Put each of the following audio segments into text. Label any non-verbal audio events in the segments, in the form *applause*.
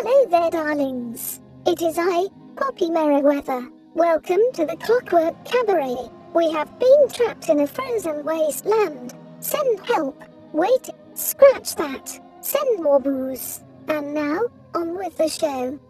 Hello there, darlings. It is I, Poppy Meriwether. Welcome to the Clockwork Cabaret. We have been trapped in a frozen wasteland. Send help. Wait, scratch that. Send more booze. And now, on with the show.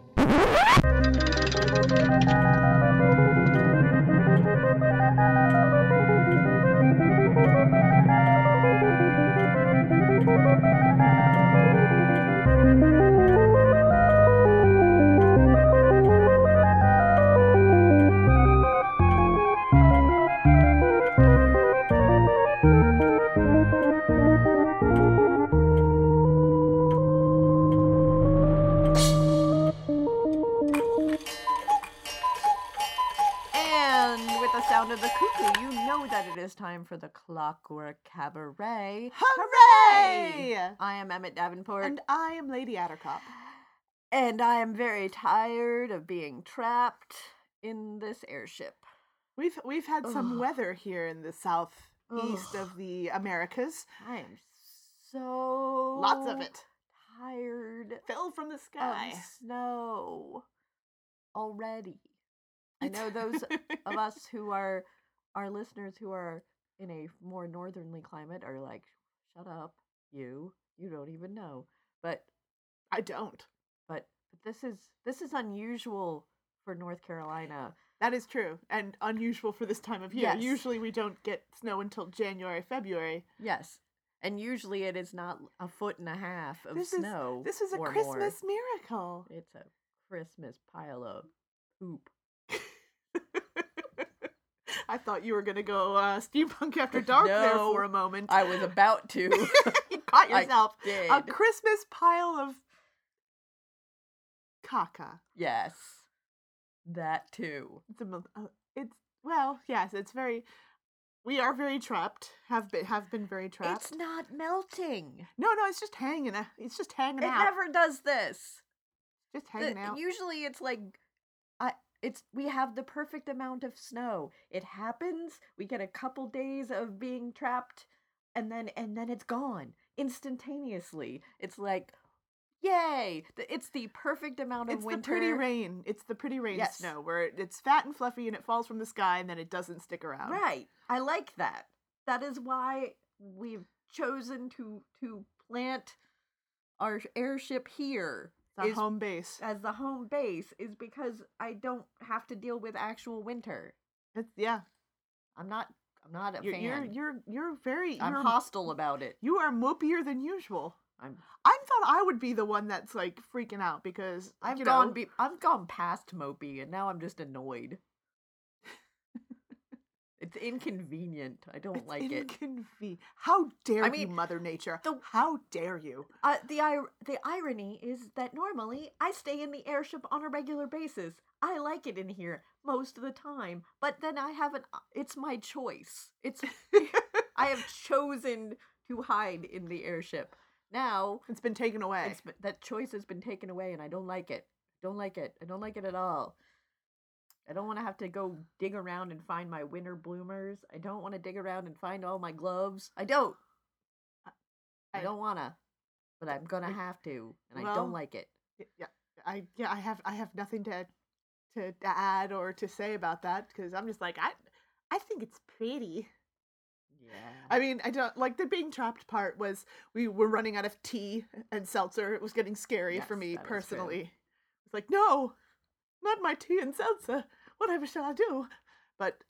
That it is time for the Clockwork Cabaret. Hooray! I am Emmett Davenport, And I am Lady Attercop. and I am very tired of being trapped in this airship. We've we've had some Ugh. weather here in the southeast Ugh. of the Americas. I am so Lots of it tired fell from the sky. snow already. I know those *laughs* of us who are our listeners who are in a more northernly climate are like, shut up, you, you don't even know. But I don't. but but this is this is unusual for North Carolina. That is true and unusual for this time of year. Yes. Usually we don't get snow until January, February. Yes. And usually it is not a foot and a half of This is- snow. This is a or more. Christmas miracle. It's a Christmas pile of poop. I thought you were gonna go uh, steampunk after dark there for a moment. I was about to. *laughs* you caught yourself. A Christmas pile of caca. yes. That too. It's a, uh, it's well, yes, it's very. We are very trapped. Have been have been very trapped. It's not melting. no, no, it's just hanging. uh, It's just hanging It out. never does this. just The- hanging out. Usually it's like it's we have the perfect amount of snow. It happens, we get a couple days of being trapped and then and then it's gone instantaneously. It's like yay! It's the perfect amount of It's winter. the pretty rain. It's the pretty rain Yes. snow where it's fat and fluffy and it falls from the sky and then it doesn't stick around. Right. I like that. That is why we've chosen to to plant our airship here Our is- home base. as the home base is because I don't have to deal with actual winter. It's, yeah, I'm not I'm not a you're, fan. you're you're you're very. I'm you're, hostile about it. You are mopier than usual. I'm I thought I would be the one that's like freaking out because I've gone know, be, I've gone past mopey and now I'm just annoyed. It's inconvenient. I don't it's like it. inconve- How dare I you, mean, Mother Nature? the- How dare you? Uh, the ir- the irony is that normally I stay in the airship on a regular basis. I like it in here most of the time, but then I haven't. It's my choice. It's I have *laughs* chosen to hide in the airship. Now It's been taken away. been- that choice has been taken away, and I don't like it. Don't like it. I don't like it at all. I don't want to have to go dig around and find my winter bloomers. I don't want to dig around and find all my gloves. I don't. I I- don't wanna, but I'm gonna have to, and I don't like it. Yeah, I yeah, I have I have nothing to to add or to say about that because I'm just like I I think it's pretty. Yeah. I mean, I don't like the being trapped part was we were running out of tea and seltzer. It was getting scary for me that is true. personally. It's like, no, not my tea and seltzer. Whatever shall I do? But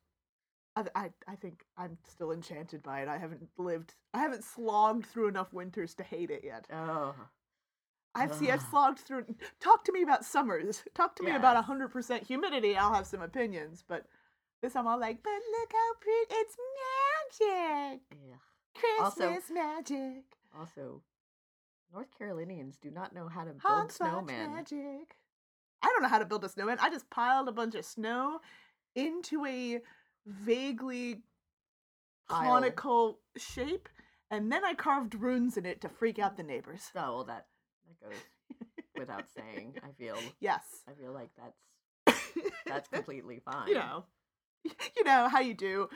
I, I, I think I'm still enchanted by it. I haven't lived, I haven't slogged through enough winters to hate it yet. oh. I've see, I've slogged through. Talk to me about summers. Talk to me about Yes. hundred percent humidity. I'll have some opinions, but this I'm all like, but look how pretty! It's magic. Yeah. Also- Christmas magic. Also, North Carolinians do not know how to build snowmen. magic. I don't know how to build a snowman. I just piled a bunch of snow into a vaguely Pile. conical shape, and then I carved runes in it to freak out the neighbors. Oh, well, that that goes without saying. I feel Yes. I feel like that's that's *laughs* completely fine. you know, *laughs* you know how you do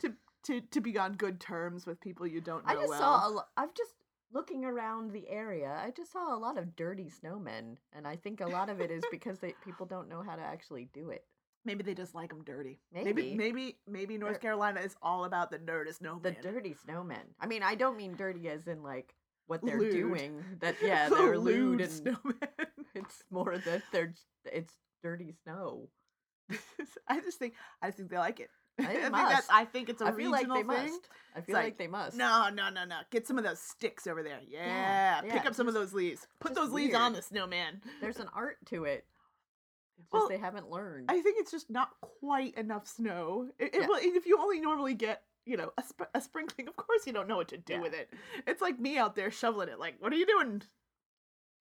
to to to be on good terms with people you don't know I just well. saw a lo- I've just looking around the area, I just saw a lot of dirty snowmen, and I think a lot of it is *laughs* because they people don't know how to actually do it. Maybe they just like them dirty. Maybe. maybe, maybe, maybe North Or- Carolina is all about the dirt is no The dirty snowmen. I mean, I don't mean dirty as in like what they're Lewd. doing. That *laughs* yeah, The they're lewd lewd and snowman. *laughs* it's more that they're it's dirty snow. I just think I just think they like it. I think *laughs* that's I think it's a I feel regional like they thing. must. I feel like, like, they must. No, no, no, no. Get some of those sticks over there. Yeah. Pick yeah, up some of those leaves. Put just those leaves on the snowman. There's an art to it. It's Well, just they haven't learned. I think it's just not quite enough snow. It, it- Yeah. well, if you only normally get, you know, a, sp- a sprinkling, of course you don't know what to do Yeah. with it. It's like me out there shoveling it. Like, what are you doing?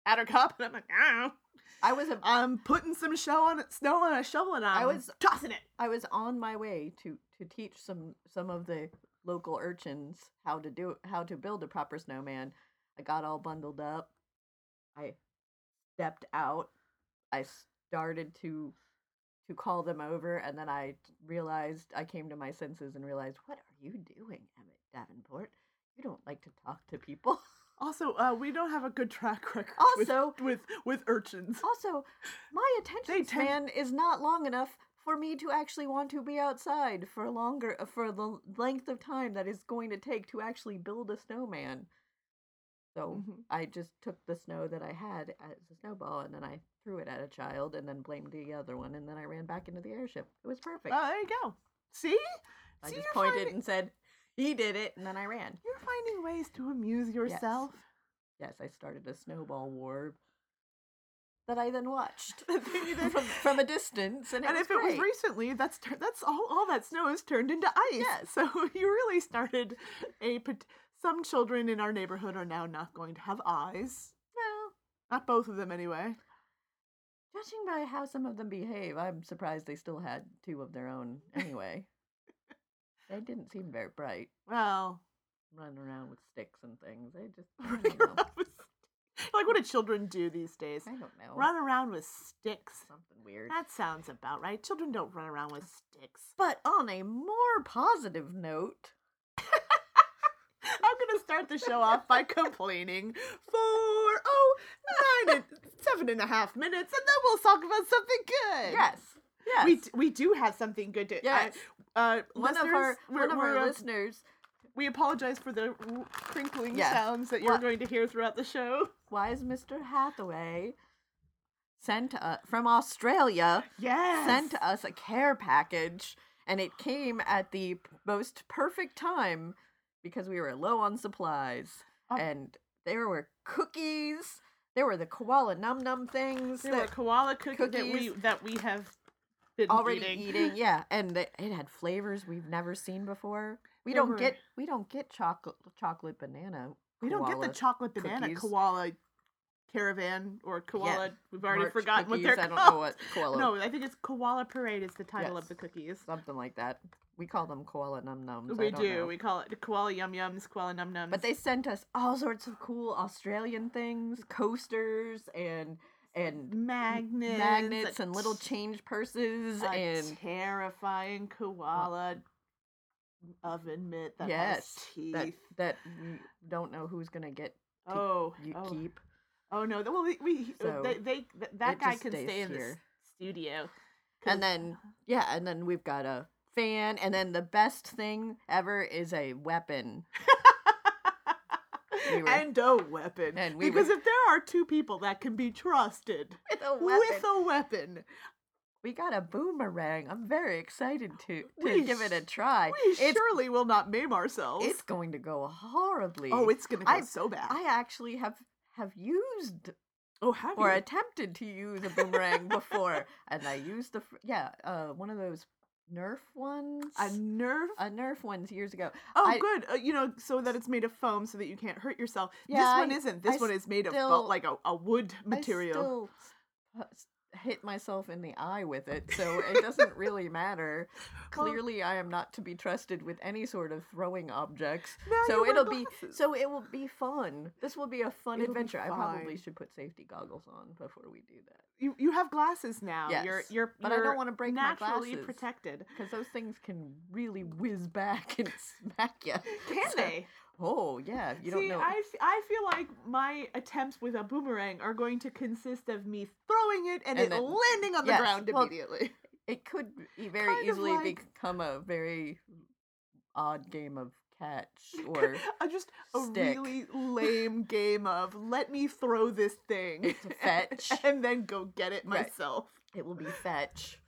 Attercop, and I'm like, I don't know. I was a, I'm putting some show on snow on a shovel, and I'm I was- tossing it. I was on my way to to teach some some of the local urchins how to do how to build a proper snowman. I got all bundled up. I stepped out. I started to to call them over and then I realized I came to my senses and realized what are you doing, Emmett Davenport? You don't like to talk to people. *laughs* Also, uh, we don't have a good track record Also- with, with with urchins. Also, my attention tend- span is not long enough for me to actually want to be outside for longer uh, for the length of time that is going to take to actually build a snowman. So Mhm. I just took the snow that I had as a snowball and then I threw it at a child and then blamed the other one and then I ran back into the airship. It was perfect. Oh, there you go. See, I See, just pointed finding- and said, "He did it," and then I ran. you're finding ways to amuse yourself. Yes, I started a snowball war that I then watched That you then- from, *laughs* from a distance, and, it and if it was recently, that's tur- that's all. All that snow is turned into ice. Yes. So *laughs* you really started a. pot- Some children in our neighborhood are now not going to have eyes. well, Not both of them, anyway. judging by how some of them behave, I'm surprised they still had two of their own. Anyway, they didn't seem very bright, Well, running around with sticks and things. They just, *laughs* I like what do children do these days? I don't know. Run around with sticks. something weird. That sounds about right. Children don't run around with sticks. But on a more positive note, *laughs* I'm gonna start the show off by complaining for oh nine and *laughs* seven and a half minutes, and then we'll talk about something good. yes, yes, we d- we do have something good to. I- yes. Uh, one of our one of our uh, listeners, We apologize for the crinkling Yes. sounds that you're What- going to hear throughout the show. wise Mr. Hathaway, sent uh, from Australia. Yes. sent us a care package and it came at the most perfect time because we were low on supplies Um, and there were cookies there were the koala num num things There were koala cookies, that we that we have already eating. eating. yeah and it, it had flavors we've never seen before we There don't get we don't get chocolate chocolate banana We don't get the chocolate banana cookies. koala caravan or koala. We've already March forgotten what cookies, they're I don't called. know what *laughs* koala No, I think it's Koala Parade is the title of the cookies. something like that we call them koala num nums we do. We call it Koala Yum Yums, Koala Num Nums. But they sent us all sorts of cool Australian things, coasters and and magnets, magnets and little change purses and terrifying koala oven mitt that yes, has teeth. that that we don't know who's gonna get to oh, you oh, keep. oh no! Well, we, we uh, So, they, they that guy can stay in the here. studio. 'cause- And then yeah, and then we've got a fan, and then the best thing ever is a weapon. *laughs* we were- and a weapon. and we because were- if there are two people that can be trusted With a weapon. with a weapon, we got a boomerang. I'm very excited to to We give it a try. we it's surely will not maim ourselves. it's going to go horribly. oh, it's gonna go I- so bad. I actually have have used oh, have or you? attempted to use a boomerang before, *laughs* and I used the yeah uh one of those Nerf ones. a Nerf. a Nerf ones years ago. Oh, I- good. Uh, you know, so that it's made of foam, so that you can't hurt yourself. Yeah, this one I- isn't. This I one is made of still- bu- like a, a wood material. Still hit myself in the eye with it, so it doesn't really matter. *laughs* Clearly, I am not to be trusted with any sort of throwing objects. Now so it'll be so it will be fun. This will be a fun It'll adventure. I probably should put safety goggles on before we do that. you you have glasses now. You're you're but I don't wanna break my naturally glasses. protected. Because those things can really whiz back and *laughs* smack you. Can So- they? Oh yeah, you don't See, know. I, f- I feel like my attempts with a boomerang are going to consist of me throwing it and, And it then- landing on the yes, ground well, immediately. It could e- *laughs* very Kind of easily like- become a very odd game of catch *laughs* or Uh, just a stick. really lame game of let me throw this thing It's fetch. *laughs* and then go get it Right. myself. it will be fetch.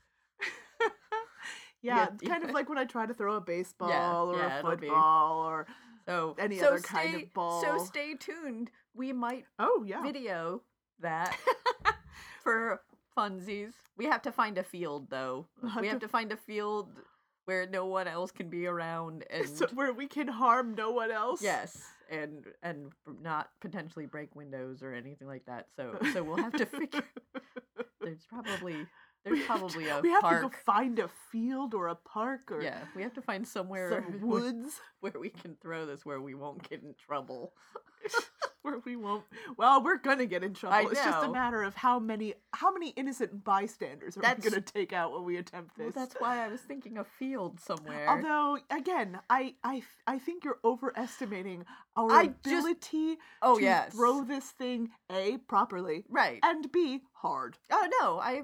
yeah, Yeah, kind of yeah. like when I try to throw a baseball or yeah, a it'll be- football or So Any so other kind of ball. So stay tuned. We might oh yeah. video that *laughs* for funsies. We have to find a field though. We'll have We have to- to find a field where no one else can be around *laughs* and so where we can harm no one else. yes, and and not potentially break windows or anything like that. So so we'll have to figure. *laughs* There's probably there's *laughs* We have to- probably a we have park. to go find a field or a park or yeah, we have to find somewhere some *laughs* woods where we can throw this where we won't get in trouble. *laughs* where we won't. Well, we're gonna get in trouble. It's just a matter of how many how many innocent bystanders are That's- we gonna take out when we attempt Well, this. that's why I was thinking a field somewhere. Although, again, I I I think you're overestimating our I just- ability oh to yes, throw this thing a properly right. and b hard. Oh no, I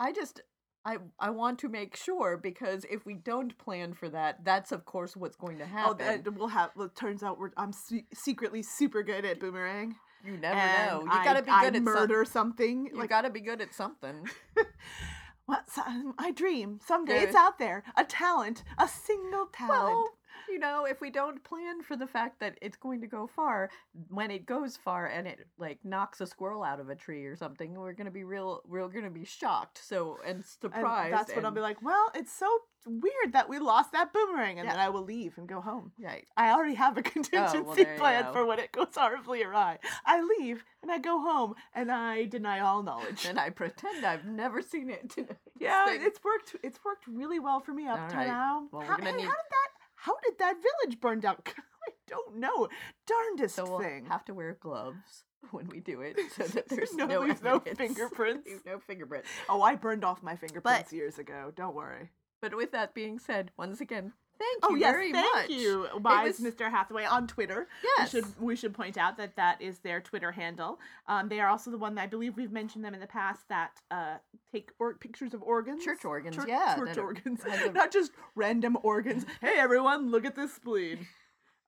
I just I I want to make sure because if we don't plan for that, that's of course what's going to Oh, happen. and we'll have. Well, turns out we're I'm se- secretly super good at boomerang. you never and know. You I- gotta be I good at murder some- something. You like gotta be good at something. *laughs* what? so- I dream someday it's out there. A talent, a single talent. Well, you know, if we don't plan for the fact that it's going to go far, when it goes far and it like knocks a squirrel out of a tree or something, we're gonna be real. We're gonna be shocked. So and And surprised. that's when I'll be like, well, it's so weird that we lost that boomerang, and Yeah. then I will leave and go home. Right. I already have a *laughs* oh, contingency there you plan for when it goes horribly awry. I leave and I go home and I deny all knowledge. And I pretend I've never seen it. *laughs* yeah, thing. it's worked. It's worked really well for me up All to right. now. Well, how, hey, need- how did that? How did that village burn down? *laughs* I don't know. Darndest So we'll thing. have to wear gloves when we do it, so that *laughs* there's No, no, leave no *laughs* fingerprints. Leave no fingerprints. Oh, I burned off my fingerprints years ago. Don't worry. But with that being said, once again, thank Oh you yes, very thank much. you, wise was- Mr. Hathaway on Twitter. Yes. We should we should point out that that is their Twitter handle. Um, they are also the one that I believe we've mentioned them in the past that uh take or- pictures of organs, Church organs, Church- yeah, church organs, a- *laughs* not just random organs. *laughs* Hey everyone, look at this spleen.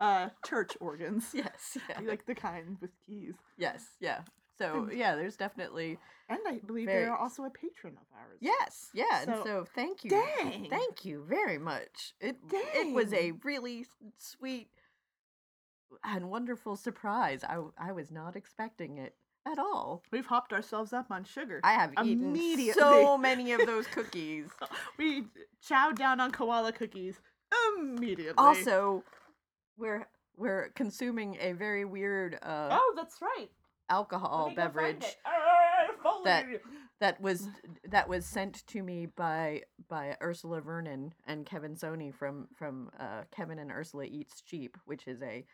Uh, church organs, *laughs* Yes, yeah. like the kind with keys. yes, yeah. So yeah, there's definitely And I believe Very- they are also a patron of ours. yes, yeah. and So- so thank you, Dang. thank you very much. It it was a really sweet and wonderful surprise. I I was not expecting it at all. We've hopped ourselves up on sugar. I have eaten so many of those cookies. *laughs* we chowed down on koala cookies immediately. Also, we're we're consuming a very weird uh, oh, that's right. Alcohol Let me go find beverage. Ah, if only- that- that was that was sent to me by by Ursula Vernon and Kevin Sonney from from uh, Kevin and Ursula Eats Cheap, which is a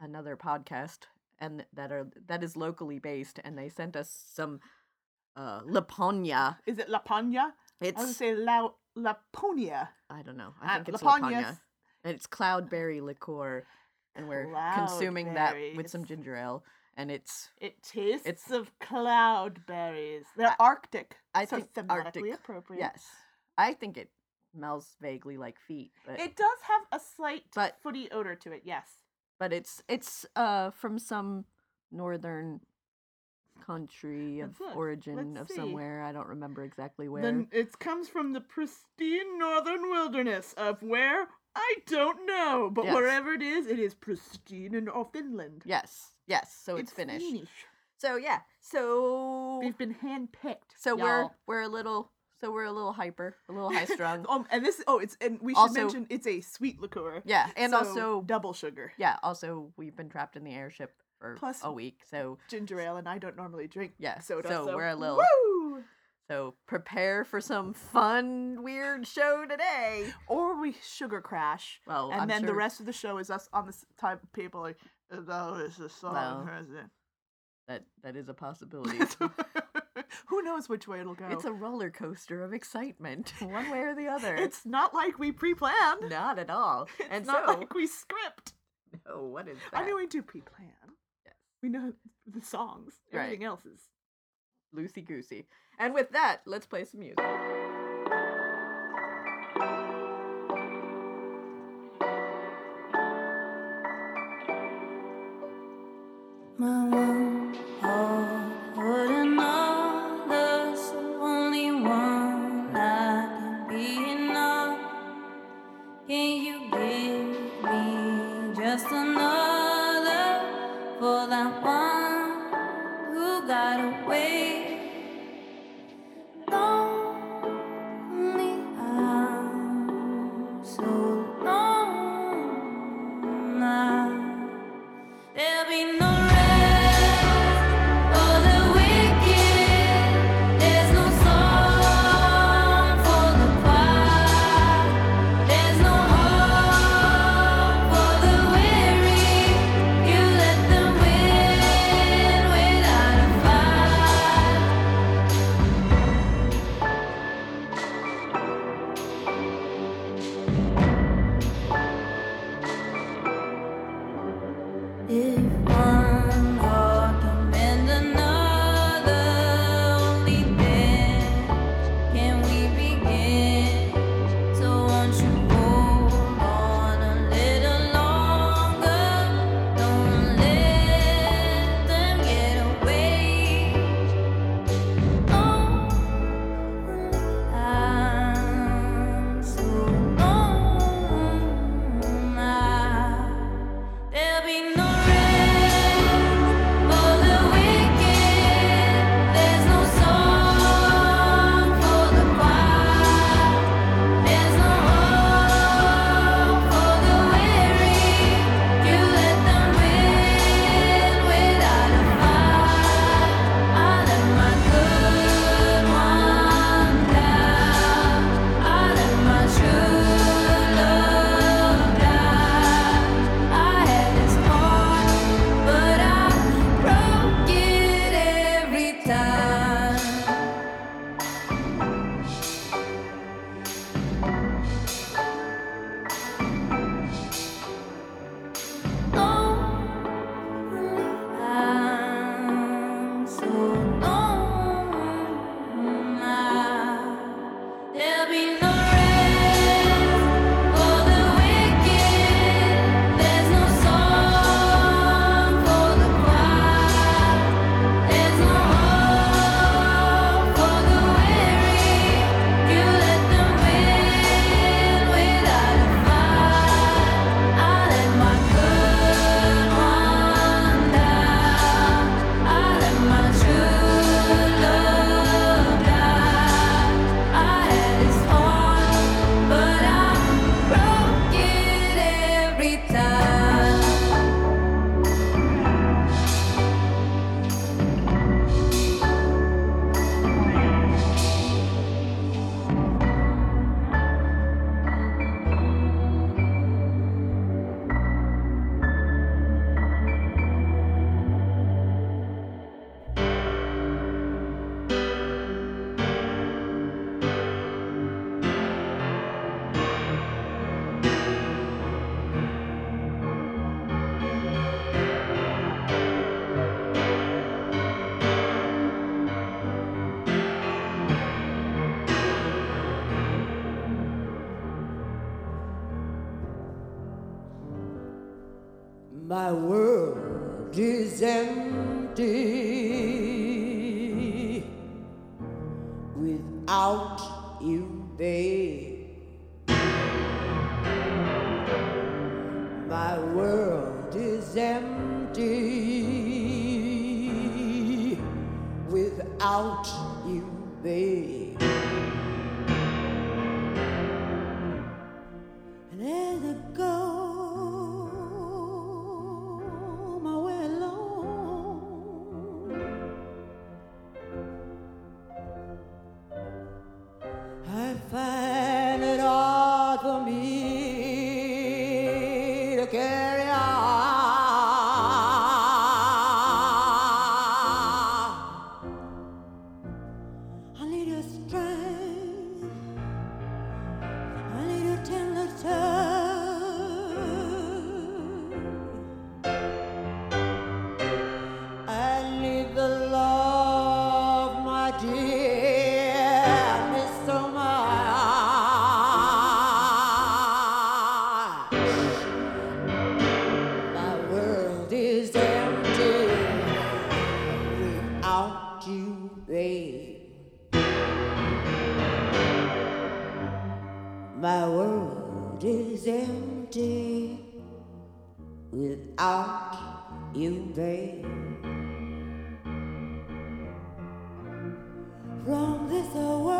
another podcast and that are that is locally based, and they sent us some uh, Lapponia. Is it Lapagna? I would It's say La Lapponia. I don't know. I Uh, think it's Lapponias. Lapagna. And it's cloudberry liqueur, and we're consuming that with some ginger ale, and it's It tastes It's- of cloudberries. They're I- Arctic. I so think thematically Arctic. appropriate. yes. I think it smells vaguely like feet, but It does have a slight But- footy odor to it. Yes. but it's it's uh from some northern country of origin Let's of see. somewhere. I don't remember exactly where. Then it comes from the pristine northern wilderness of where I don't know, but Yes. wherever it is, it is pristine and oh, Finland. yes, yes. So it's, finished. Finnish. So yeah. So They've been handpicked. so we're y'all. we're a little so we're a little hyper, a little high *laughs* strung. um, and this oh, it's and we should Also- mention it's a sweet liqueur. yeah, and so also double sugar. yeah, also we've been trapped in the airship for Plus- a week, so Ginger ale, and I don't normally drink Yeah, soda. so So, we're a little- woo! so prepare for some fun weird show today. Or we sugar crash, Well, and I'm then the rest of the show is us on the of people like, oh, it's a song. Well, president." that that is a possibility. *laughs* Who knows which way it'll go? It's a roller coaster of excitement, *laughs* one way or the other. It's not like we pre-planned. not at all. *laughs* It's and not so, like we script. No, what is that? I mean, we do pre-plan. Yes. We know the songs. Right. Everything else is. Loosey goosey. And with that, let's play some music. you, babe. My world is empty without you, babe. From this world,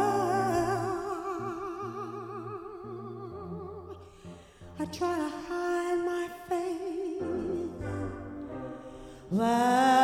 I try to hide my face. My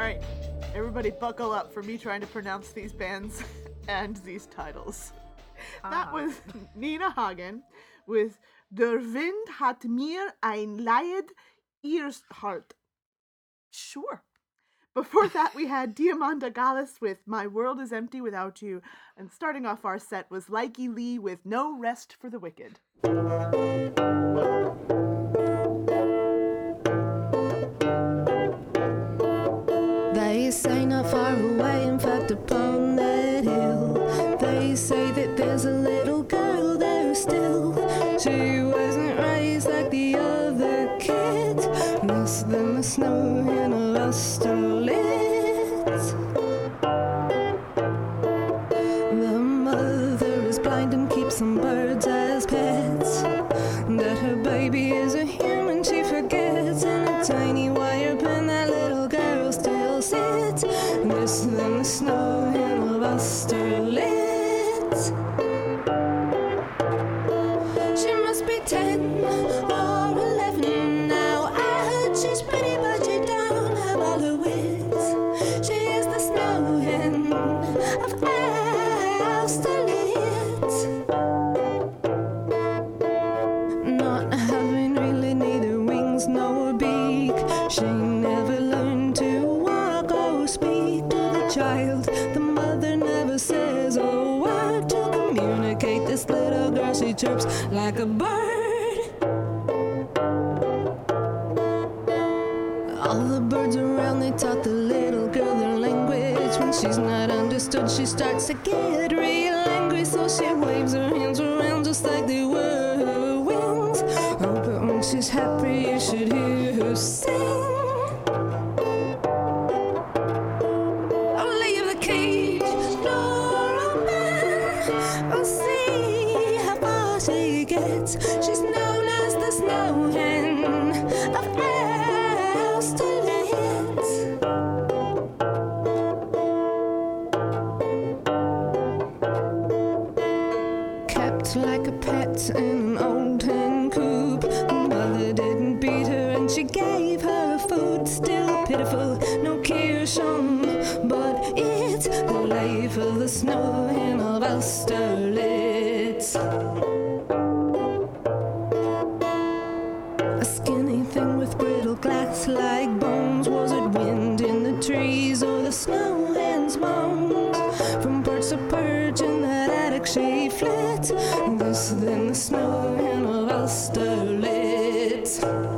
All right, everybody, buckle up for me trying to pronounce these bands *laughs* and these titles. That uh-huh. was Nina Hagen with Der Wind hat mir ein Leid ihrs Hart. Sure. Before *laughs* that, we had Diamanda Galas with My World is Empty Without You, and starting off our set was Lykke Li with No Rest for the Wicked. like a bird. All the birds around, they taught the little girl their language. When she's not understood, she starts to get real angry. So she waves her hands around just like they were wings. Oh, but when she's happy, she in a rusty lid.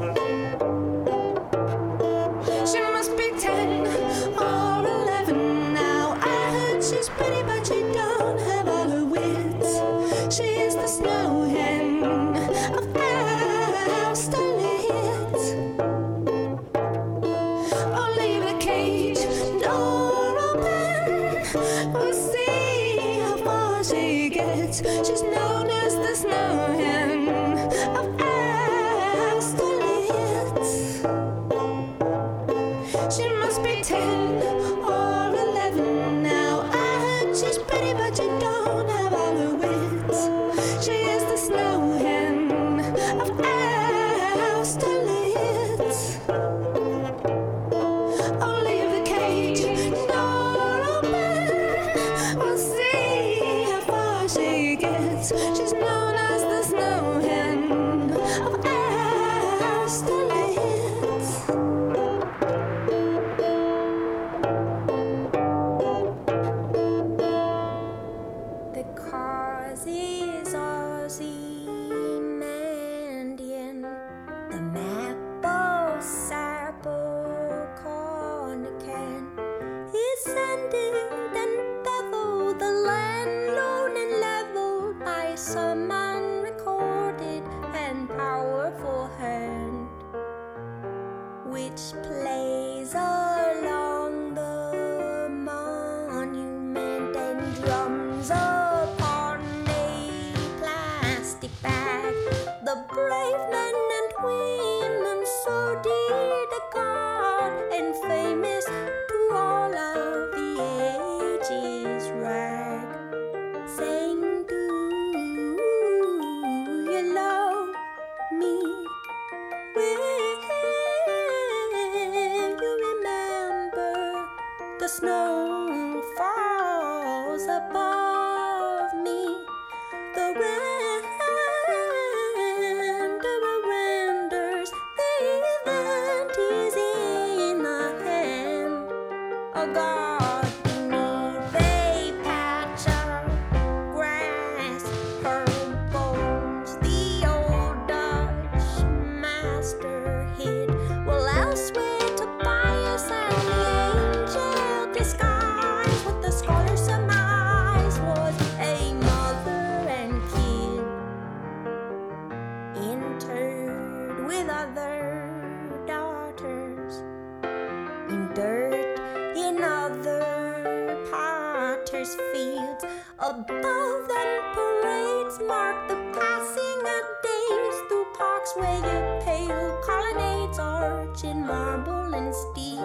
Potters' fields. Above them, parades mark the passing of days through parks where your pale colonnades arch in marble and steel.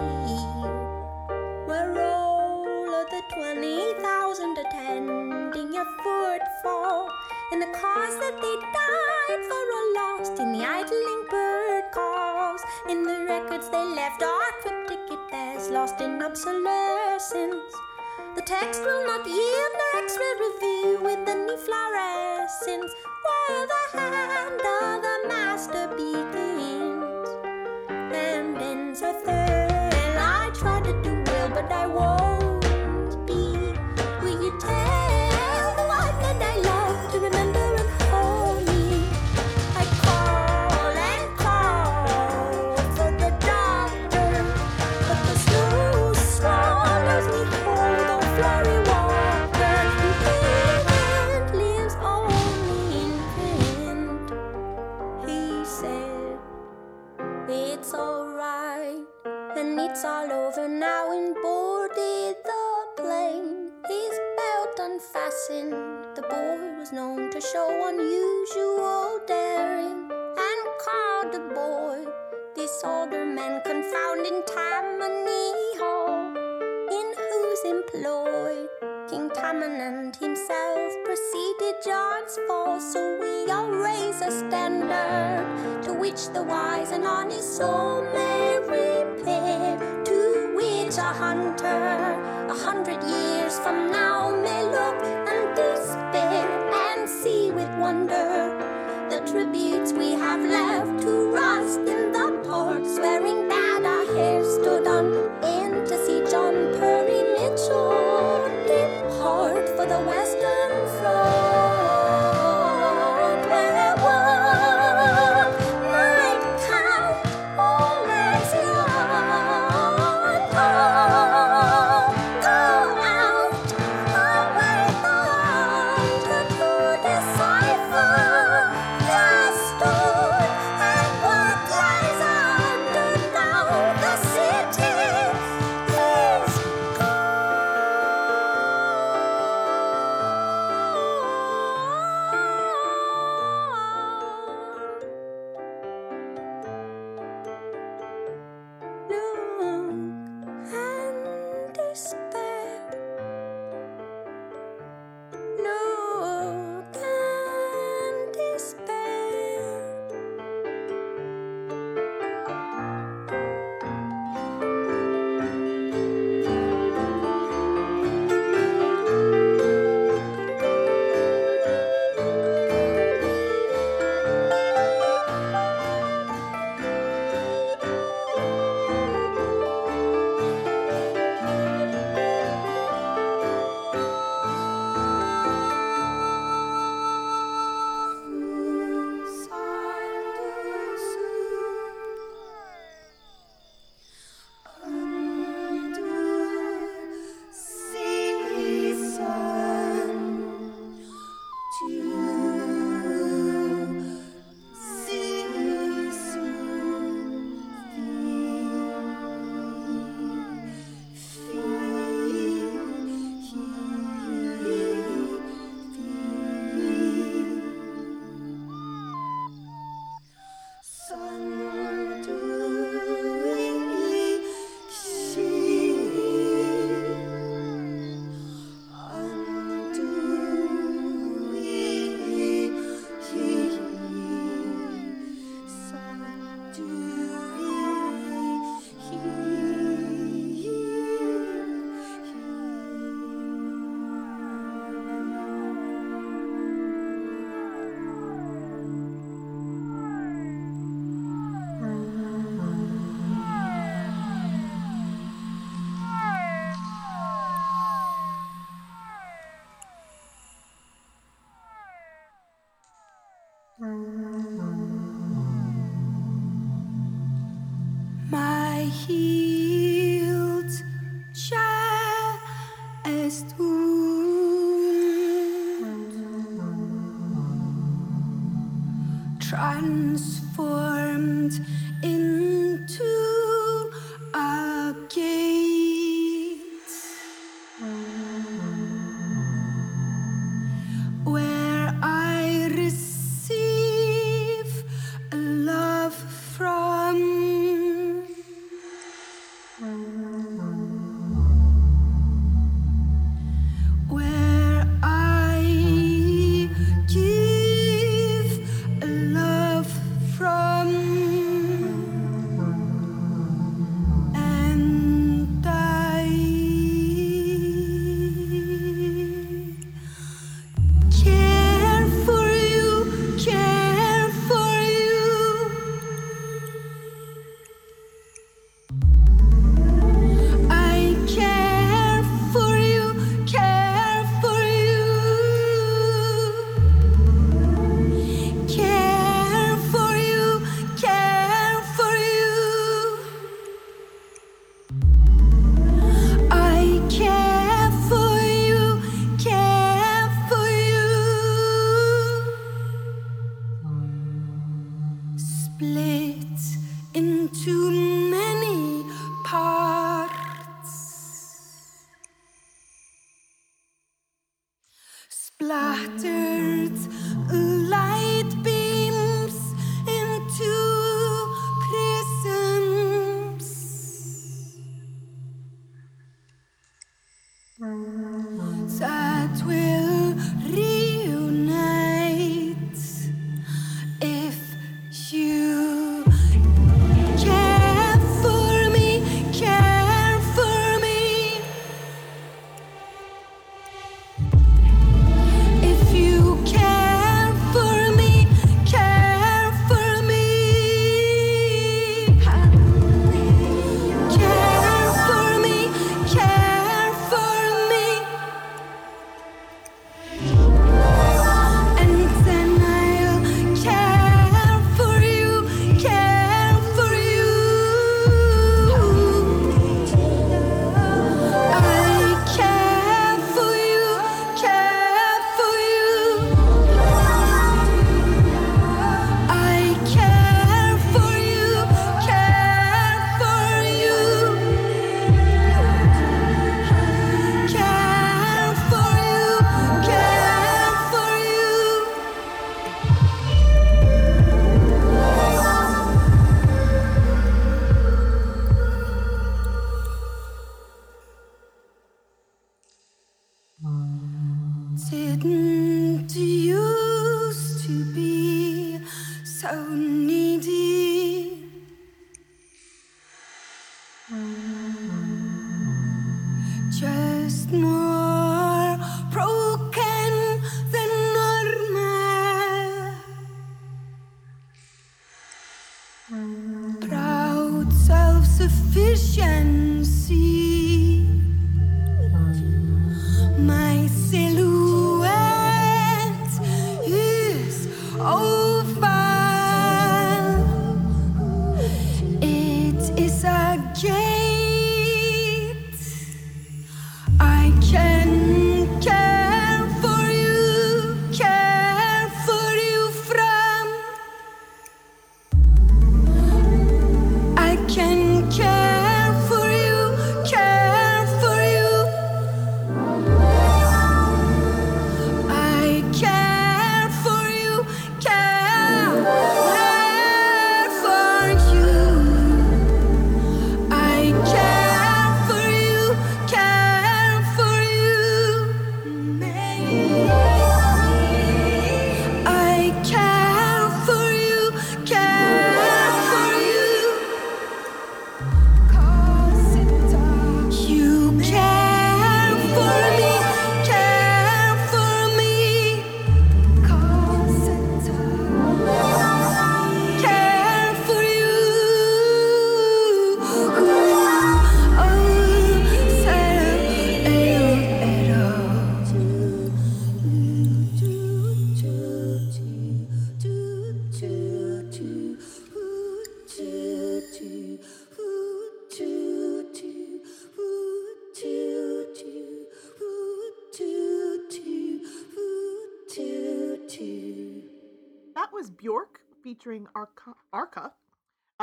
Where all of the 20,000 attending your footfall in the cause that they died for are lost in the idling bird calls. In the records they left are cryptic at best, lost in obsolescence. The text will not yield no X-ray review with any fluorescence. Where the hand of the master begins and ends a thrill. I try to do well, but I won't now. And boarded the plane, his belt unfastened. The boy was known to show unusual daring, and called the boy this older man confounding Tammany Hall, in whose employ King Tamenund himself preceded John's fall. So we all raise a standard to which the wise and honest soul may repair. A hunter a hundred years from now. May look and despair and see with wonder the tributes we have left to rust in the port, swearing that our hair stood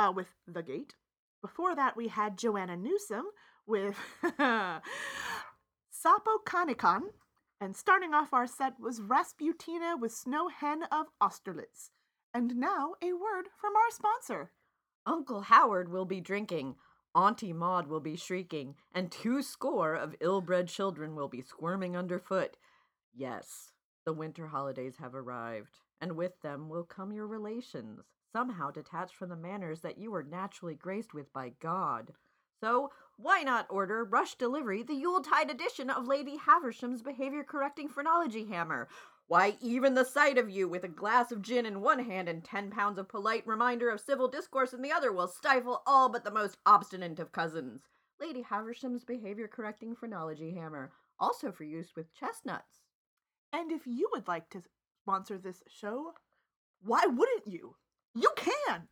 uh, with The Gate. Before that, we had Joanna Newsom with *laughs* Sapo Kanikan. And starting off our set was Rasputina with Snow Hen of Austerlitz. And now, a word from our sponsor. Uncle Howard will be drinking, Auntie Maud will be shrieking, and two score of ill bred children will be squirming underfoot. Yes, the winter holidays have arrived, and with them will come your relations, somehow detached from the manners that you were naturally graced with by God. So, why not order rush delivery the Yuletide edition of Lady Haversham's behavior correcting phrenology hammer? Why, even the sight of you with a glass of gin in one hand and ten pounds of polite reminder of civil discourse in the other will stifle all but the most obstinate of cousins. Lady Haversham's behavior correcting phrenology hammer, also for use with chestnuts. And if you would like to sponsor this show, why wouldn't you? You can!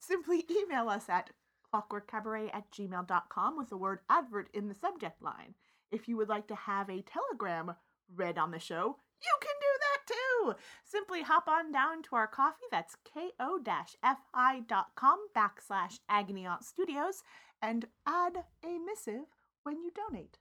Simply email us at clockworkcabaret at gmail.com with the word advert in the subject line. If you would like to have a telegram read on the show, you can do that too. Simply hop on down to our coffee, that's ko-fi.com backslash agony aunt studios, and add a missive when you donate.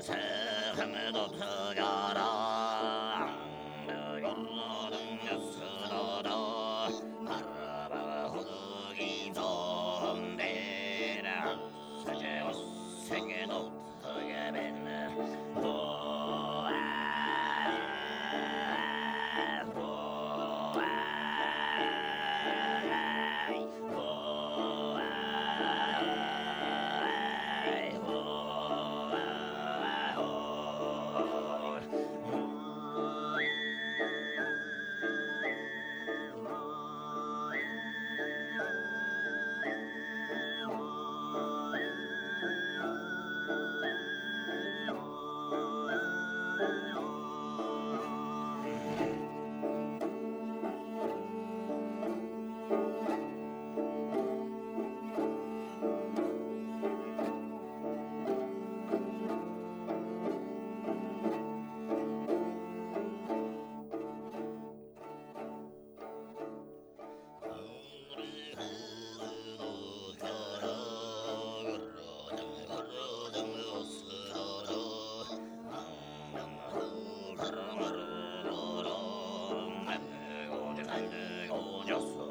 세상에도 투여라. Niosło.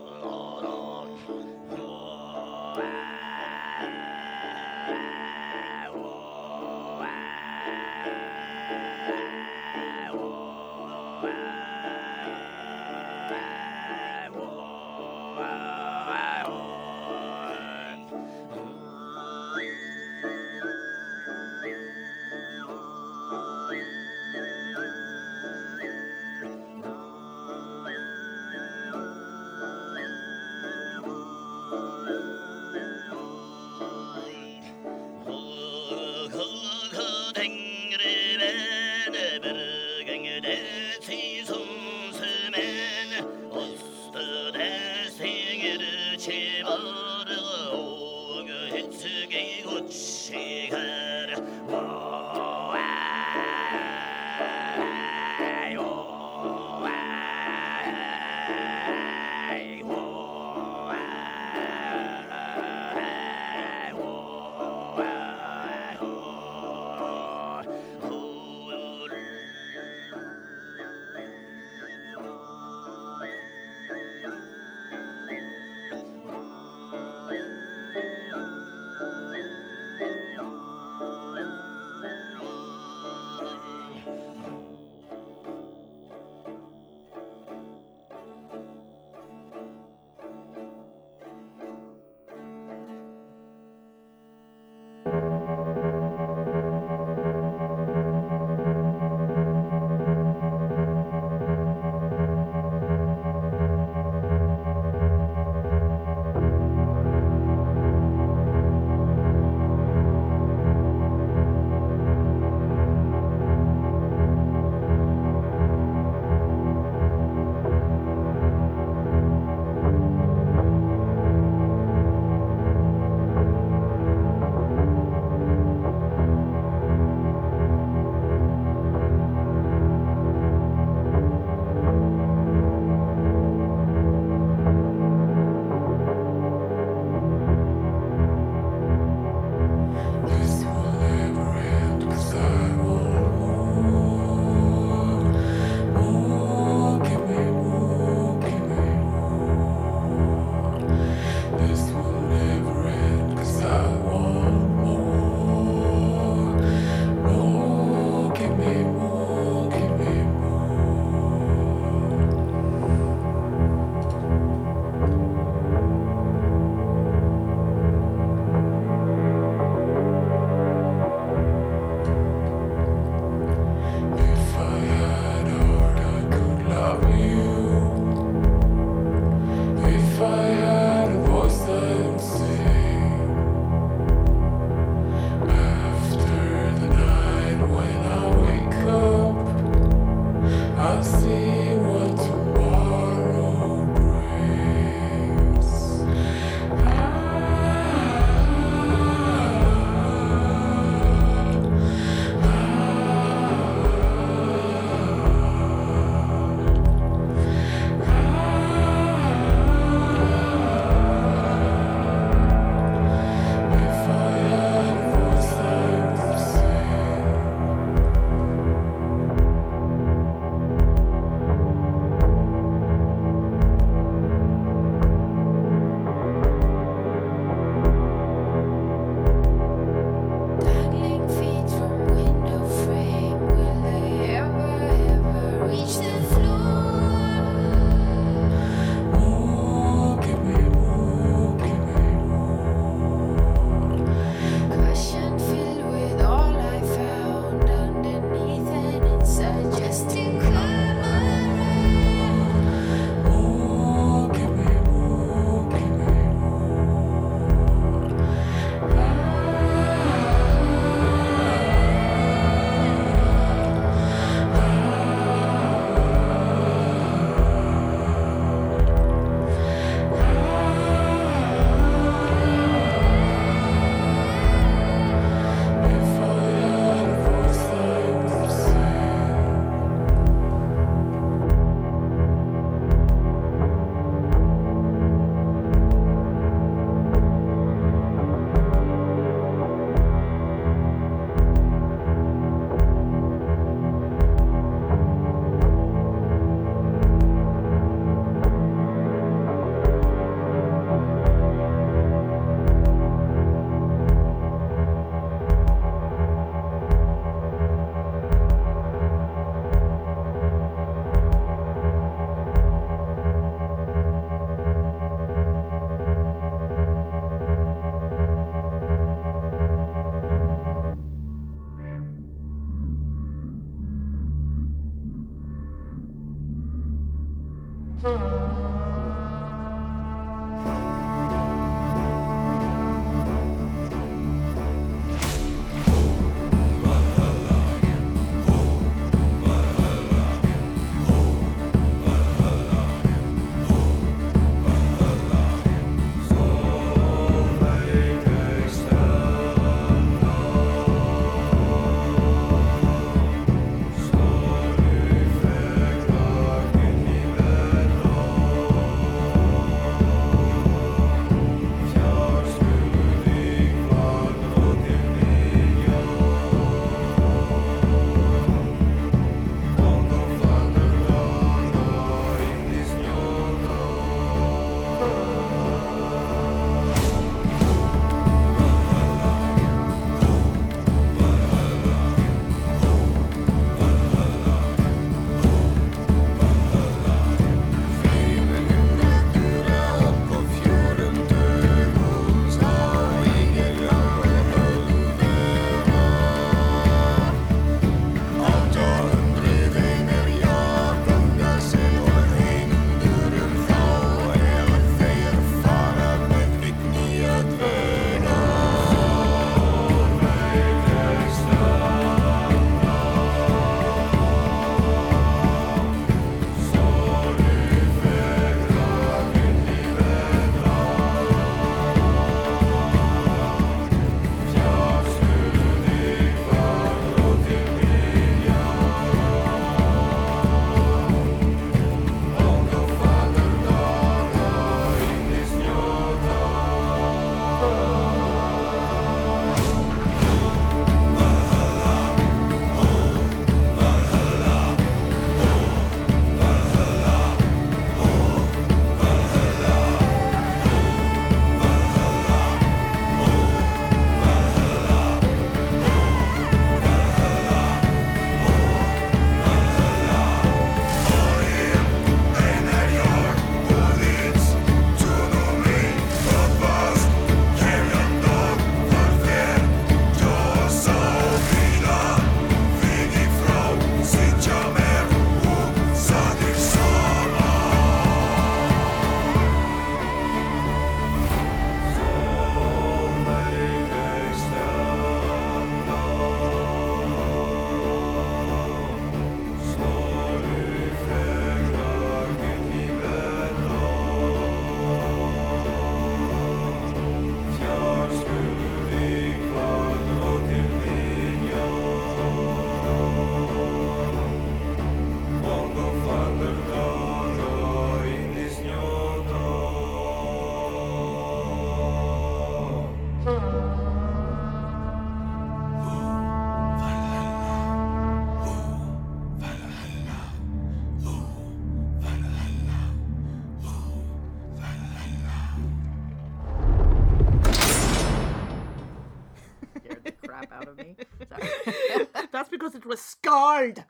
Was scarred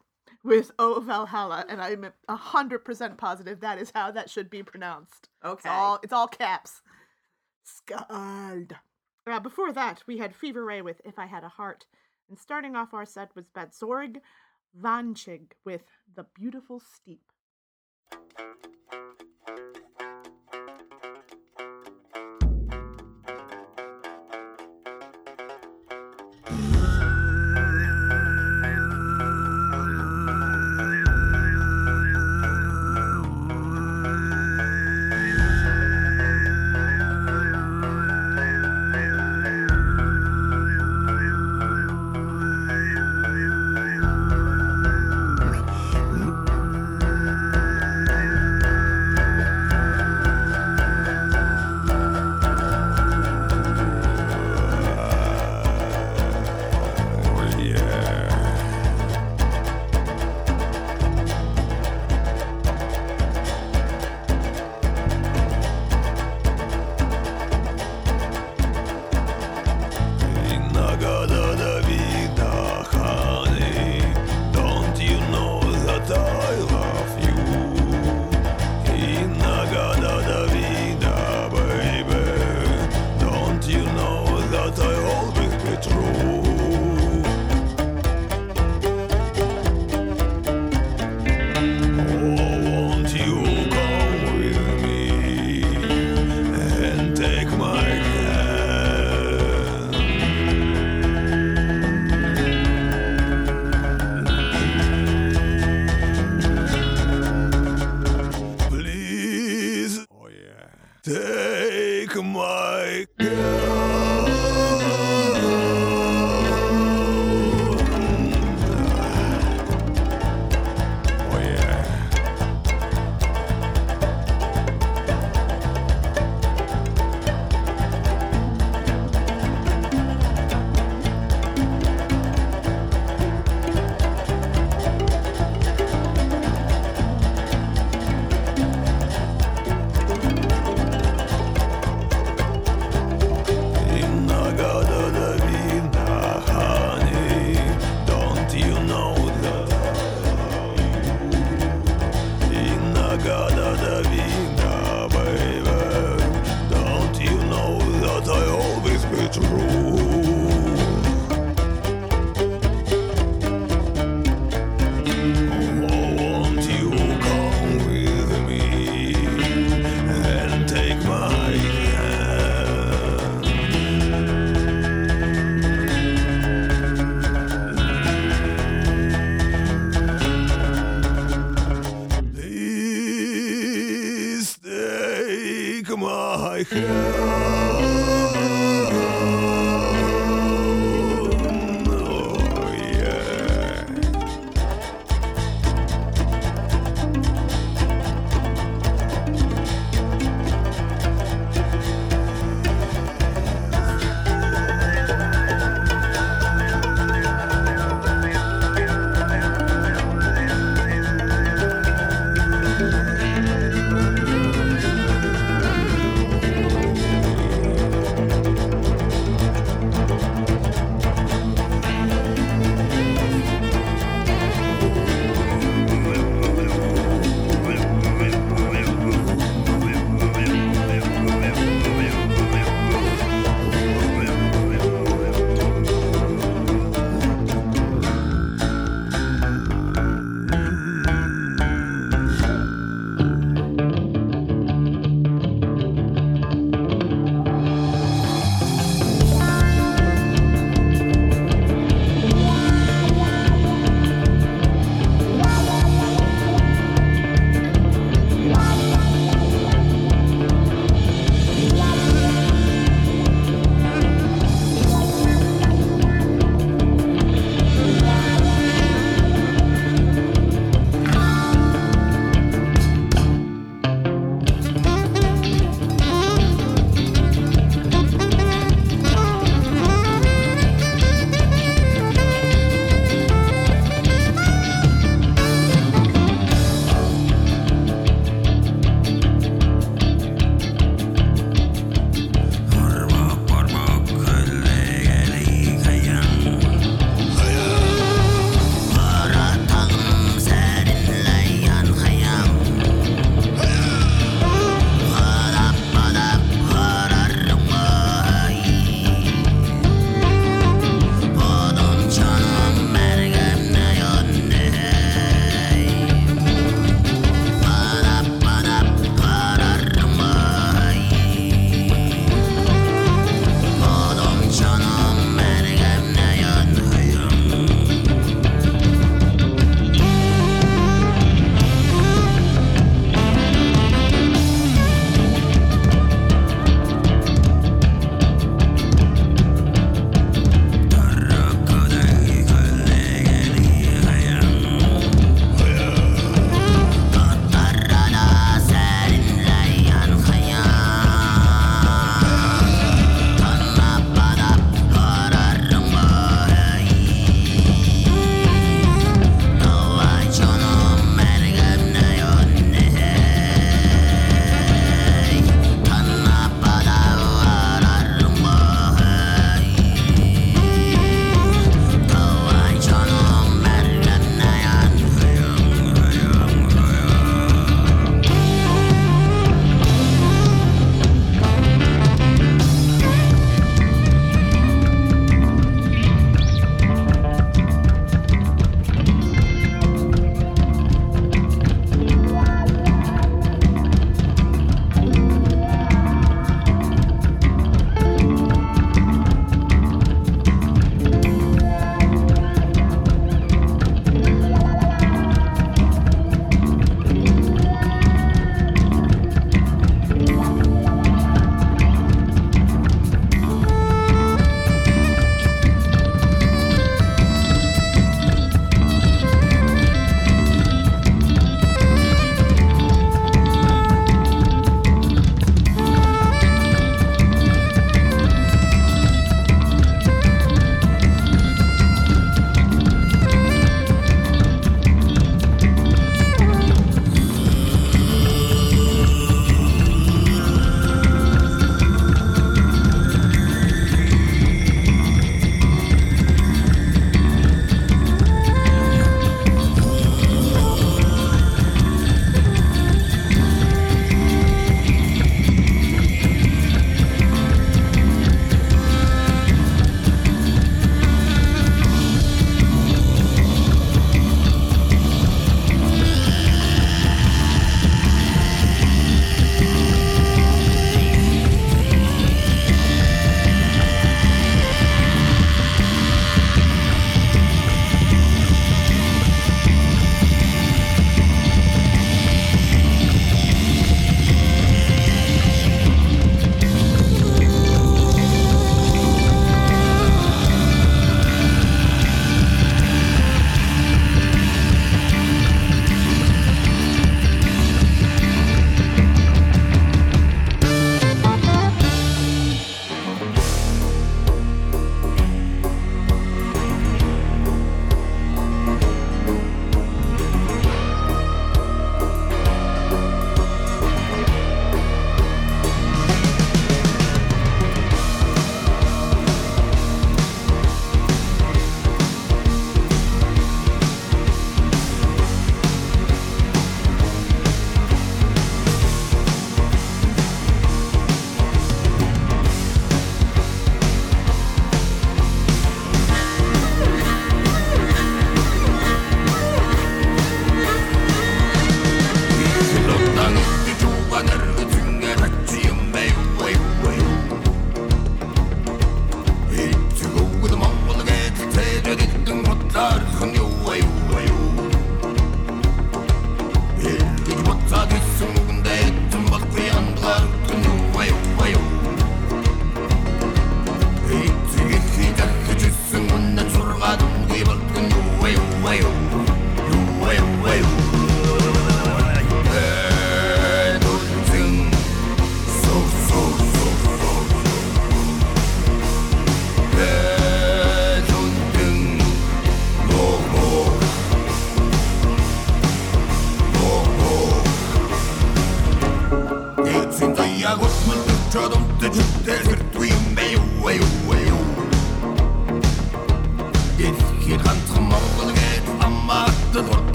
with O Valhalla, and I'm a hundred percent positive that is how that should be pronounced. It's Okay. all it's all caps. Scarred. Uh, before that, we had Fever Ray with If I Had a Heart, and starting off our set was Batzorig Vaanchig with The Beautiful Steep. but I always be true.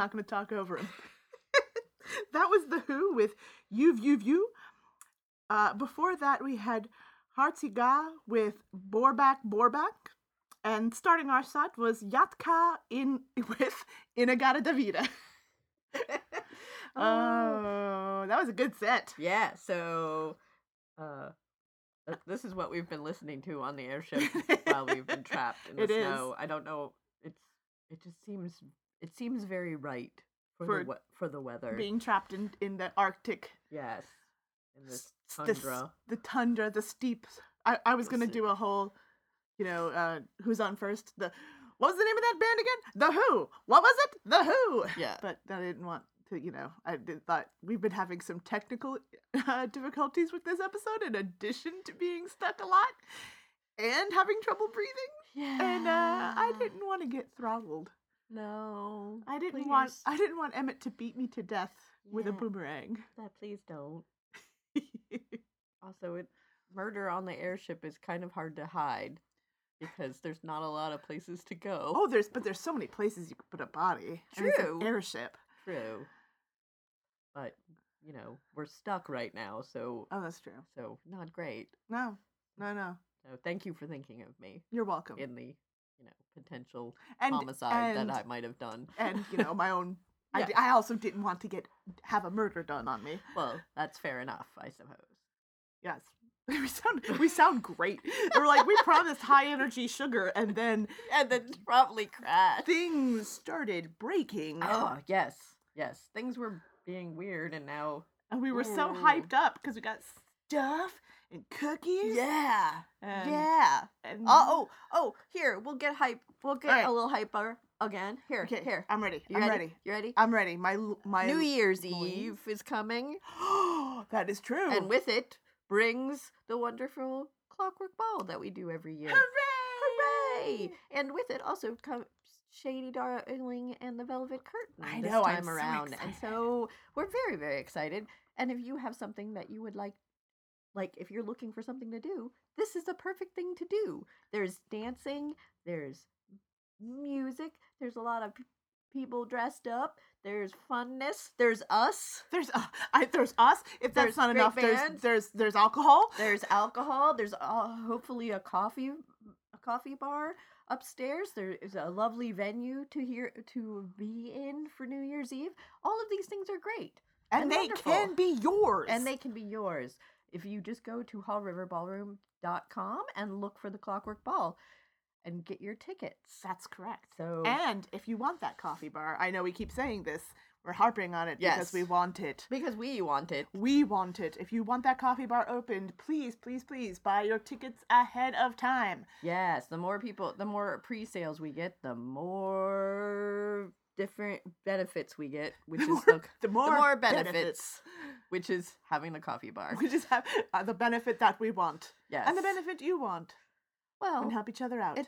Not going to talk over him. *laughs* that was The HU with Yuve Yuve Yu. Uh, before that, we had Hartsiga with Borbak Borbak. And starting our set was Yatka in *laughs* with Inagata Davida. *laughs* oh, that was a good set. Yeah, so uh this is what we've been listening to on the airship while we've been trapped in the It is. snow. I don't know. It's it just seems it seems very right for, For the we- for the weather. Being trapped in, in the Arctic. yes, in this s- the tundra. The, tundra, the steep. I, I was going to do a whole, you know, uh, who's on first? The What was the name of that band again? The HU. What was it? The HU. Yeah. But I didn't want to, you know, I did, thought we've been having some technical uh, difficulties with this episode in addition to being stuck a lot and having trouble breathing. Yeah. And uh, I didn't want to get throttled. No. I didn't want. I didn't want Emmett to beat me to death with a boomerang. That please don't. *laughs* Also, it murder on the airship is kind of hard to hide because there's not a lot of places to go. oh, there's but there's so many places you could put a body. and it's an True. airship. true. But you know, we're stuck right now, so Oh, that's true. so not great. No, no, no. So thank you for thinking of me You're welcome. in the you know potential and homicide and, that I might have done. and you know my own. *laughs* I, Yeah. d- I also didn't want to get have a murder done on me. Well, that's fair enough, I suppose. Yes. *laughs* We sound we sound great. We're like we promised high energy sugar, and then And then probably crash. things started breaking, Oh yes, yes. Things were being weird, and now and we were so hyped up because we got stuff and cookies. Yeah. And, yeah. And, Oh, oh, oh, here, we'll get hype. We'll get Alright. a little hyper again. Here, Okay, here. I'm ready. You I'm ready? ready. You ready? I'm ready. My my New Year's. Eve is coming, *gasps* that is true. and with it brings the wonderful clockwork ball that we do every year. Hooray! Hooray! And with it also comes Shady Darling and the Velvet Curtain I this know, I'm time so around. And so we're very, very excited. And if you have something that you would like, like if you're looking for something to do, this is the perfect thing to do. There's dancing, there's music, there's a lot of p- people dressed up, there's funness, there's us. There's uh, I, there's us. If There's that's not enough, there's there's there's alcohol. There's alcohol. There's uh, hopefully a coffee a coffee bar upstairs. There is a lovely venue to hear to be in for New Year's Eve. All of these things are great, and, and they wonderful. can be yours. and they can be yours if you just go to hallriverballroom.com and look for the Clockwork Ball and get your tickets. That's correct. So And if you want that coffee bar, I know we keep saying this. We're harping on it because we want it. because we want it. We want it. If you want that coffee bar opened, please, please, please buy your tickets ahead of time. Yes, the more people, the more pre-sales we get, the more different benefits we get, *laughs* which is more- the, the the more more benefits. benefits, which is having the coffee bar. We just have uh, the benefit that we want. Yes, And the benefit you want. Well, and help each other out. it-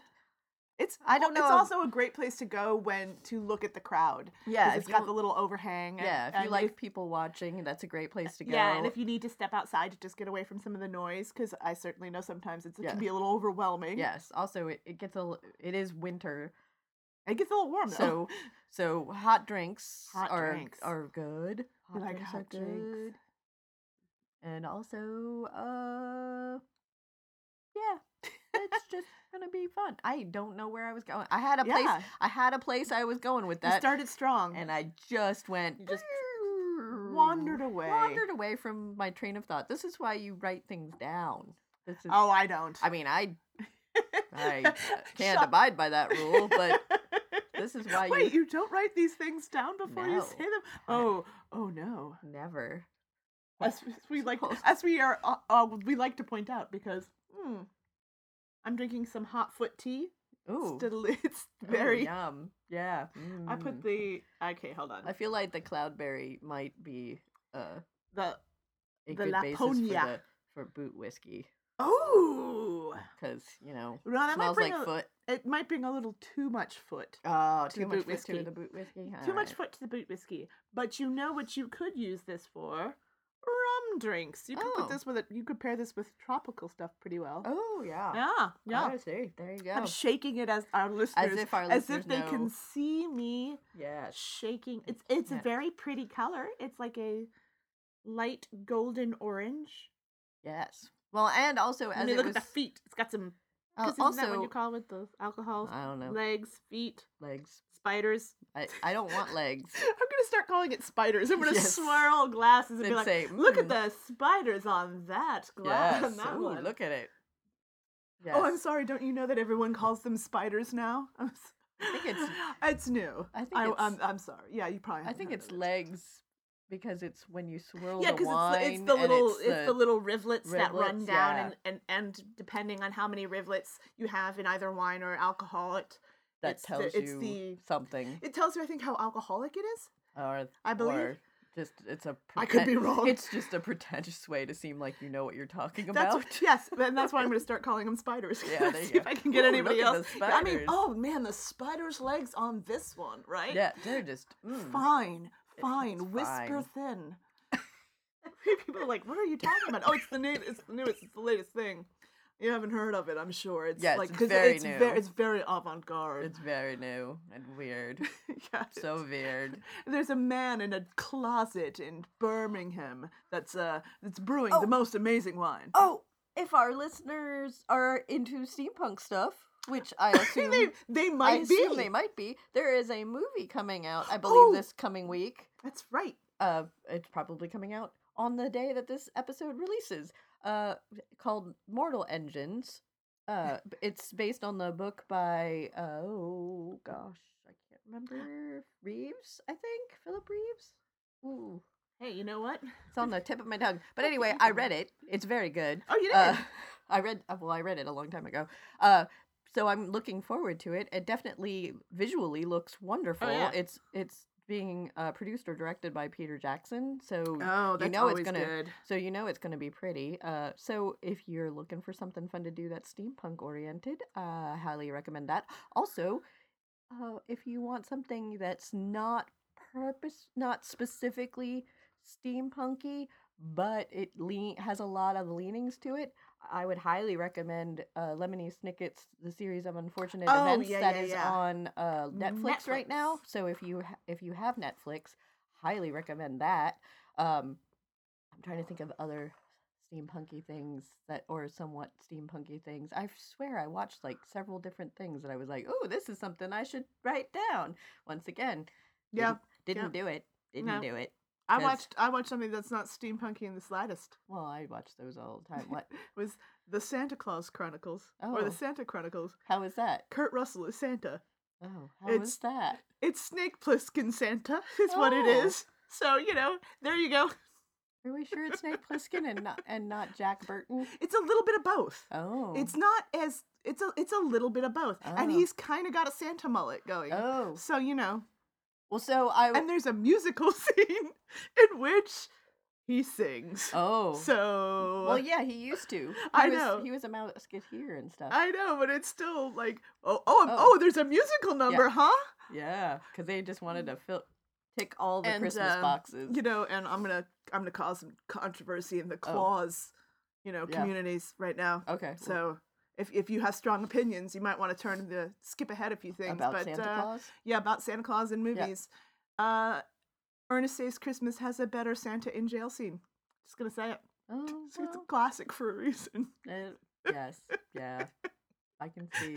it's I don't know. It's also a great place to go when to look at the crowd. yeah, it's if got the little overhang. and- yeah, if you like people watching, that's a great place to go. Yeah, and if you need to step outside to just get away from some of the noise, because I certainly know sometimes it's, it Yeah. can be a little overwhelming. yes, also it, it gets a, it is winter, it gets a little warm though. so so hot drinks Hot are drinks. are good. We like drinks hot drinks. and also uh, yeah, it's just gonna be fun. I don't know where I was going. I had a place. yeah, I had a place I was going with you that, started strong and I just went You just wandered away. wandered away from my train of thought. This is why you write things down. This is. Oh, I don't. I mean, I I *laughs* can't Shut- abide by that rule, but this is why Wait, you you don't write these things down before you say them? Oh, oh no. never. As we- we like, as we are, uh, uh, we like to point out because hmm, I'm drinking some hot foot tea. Ooh, *laughs* It's, very. yum. Yeah. I mm. put the okay. Hold on. I feel like the cloudberry might be uh, the a The good basis for the for boot whiskey oh, because you know well, that might smells bring like a, foot. it might bring a little too much foot. Oh, to too the much boot foot to whiskey. the boot whiskey. Too much foot to the boot whiskey. But you know what you could use this for? Rum drinks. You could Oh. put this with it. You could pair this with tropical stuff pretty well. Oh yeah. Yeah, yeah. I see. There you go. I'm shaking it as our listeners, as if our as if they can see me Yeah, shaking. It's it's Yeah. a very pretty color. It's like a light golden orange. Yes. Well, and also I as mean, it look was at the feet. It's got some. uh, that what also you call it? The alcohol I don't know legs, feet, legs. spiders. I, I don't want *laughs* legs. I'm gonna start calling it spiders. I'm gonna Yes. swirl glasses and be like, say, "Look at the spiders on that glass." *laughs* Yes. on that Ooh, one." look at it. Yes. Oh, I'm sorry. Don't you know that everyone calls them spiders now? *laughs* I'm I think it's- it's new. I think I, it's- am I'm sorry. Yeah, you probably. I think it's it. legs because it's when you swirl Yeah, the because wine. it's, the- it's the little it's it's the, little rivulets, that run down, yeah. and, and and depending on how many rivulets you have in either wine or alcohol, it that it's the- tells it's you the- something. it tells you I think how alcoholic it is. Or I believe. or just it's a. I could be wrong. It's just a pretentious way to seem like you know what you're talking about. what- yes, *laughs* and that's why I'm going to start calling them spiders. *laughs* Yeah, there you See go. if I can get Ooh, anybody else. the I mean, oh man, the spider's legs on this one, right? Yeah, they're just mm. Fine, fine, it's whisper fine. thin. *laughs* *laughs* People are like, "What are you talking about?" Oh, it's the new, it's the newest, it's the latest thing. You haven't heard of it, I'm sure. It's Yes, like it's very it's new. very, it's very avant-garde. It's very new and weird. *laughs* yeah, so weird. There's a man in a closet in Birmingham that's uh that's brewing Oh. the most amazing wine. Oh, if our listeners are into steampunk stuff, which I *laughs* assume they they I might be. assume they might be, there is a movie coming out. I believe Oh. this coming week. That's right. Uh, it's probably coming out on the day that this episode releases. Uh, called Mortal Engines. Uh, *laughs* it's based on the book by oh gosh, I can't remember Reeves. I think Philip Reeves. Ooh, Hey, you know what? It's on the tip of my tongue. *laughs* But anyway, I read it. It's very good. Oh, you did? Uh, I read. uh, Well, I read it a long time ago. Uh, so I'm looking forward to it. It definitely visually looks wonderful. yeah. It's it's being uh, produced or directed by Peter Jackson. So Oh, you know it's gonna. good. So you know it's gonna be pretty. Uh, so if you're looking for something fun to do that's steampunk oriented, uh, I highly recommend that. Also, uh, if you want something that's not purpose, not specifically steampunky, but it lean has a lot of leanings to it. I would highly recommend uh, Lemony Snicket's The Series of Unfortunate Oh, Events yeah, that yeah, is yeah. on uh, Netflix, right now. So if you ha- if you have Netflix, highly recommend that. Um, I'm trying to think of other steampunky things that or somewhat steampunky things. I swear I watched like several different things that I was like, "Oh, this is something I should write down." Once again, Yeah, didn't, didn't do it. Didn't No. do it. I watched I watched something that's not steampunky in the slightest. Well, I watch those all the time. What? It *laughs* was the Santa Claus Chronicles or Oh. the Santa Chronicles. How is that? Kurt Russell is Santa. Oh, how It's- is that? It's Snake Plissken Santa. *laughs* Is what it Oh. So you know, there you go. Are we sure it's Snake *laughs* Plissken and not and not Jack Burton? It's a little bit of both. Oh, It's not as it's a it's a little bit of both, and Oh. he's kind of got a Santa mullet going. oh. So you know, Well, so I and there's a musical *laughs* scene in which he sings. oh. So well, yeah, he used to. *laughs* He I was, know. he was a musketeer and stuff. I know, but it's still like, oh, oh, Oh. oh, there's a musical number, huh? Yeah, because they just wanted to fill tick all the And, Christmas um, boxes. You know, and I'm gonna, I'm gonna cause some controversy in the Oh. clause, you know, Yeah. communities right now. okay, well, So if if you have strong opinions, you might want to turn the skip ahead a few things. about but Santa uh, Claus. yeah, about Santa Claus in movies. Uh, Ernest Saves Christmas has a better Santa in jail scene. Just gonna say it. Oh, It's, *laughs* it's a classic for a reason. uh, *laughs* yes, yeah, I can see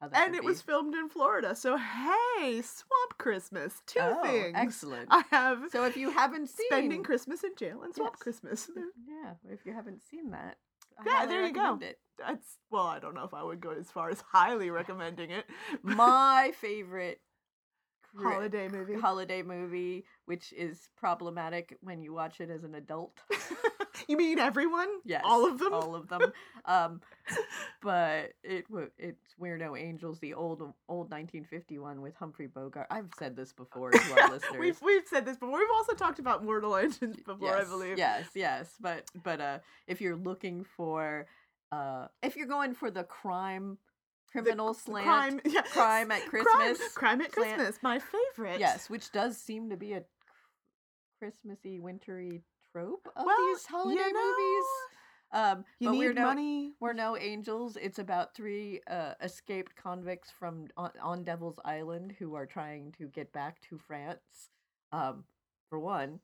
how that. And it was filmed in Florida. So hey, Swamp Christmas. Two oh, things. excellent. I have So if you haven't seen spending Christmas in jail and Swamp Yes. Christmas. yeah, if you haven't seen that, Yeah, there you go. It. That's well, I don't know if I would go as far as highly *laughs* recommending it. My *laughs* favorite holiday movie. holiday movie, which is problematic when you watch it as an adult. *laughs* you mean everyone? Yes, all of them. all of them. Um, but it it's We're No Angels, the old old 1951 with Humphrey Bogart. I've said this before to our *laughs* listeners. we've we've said this before. We've also talked about Mortal Engines before, I believe. Yes, yes, but but uh, if you're looking for uh, if you're going for the crime criminal the slant, crime, yeah. *laughs* crime at Crime- Christmas Crime, at slant- Christmas, my favorite. yes, which does seem to be a Christmassy, wintry trope of Well, these holiday you know, movies. Um, You but need we're no, money. We're no angels. It's about three uh, escaped convicts from on, on Devil's Island who are trying to get back to France. Um, for one,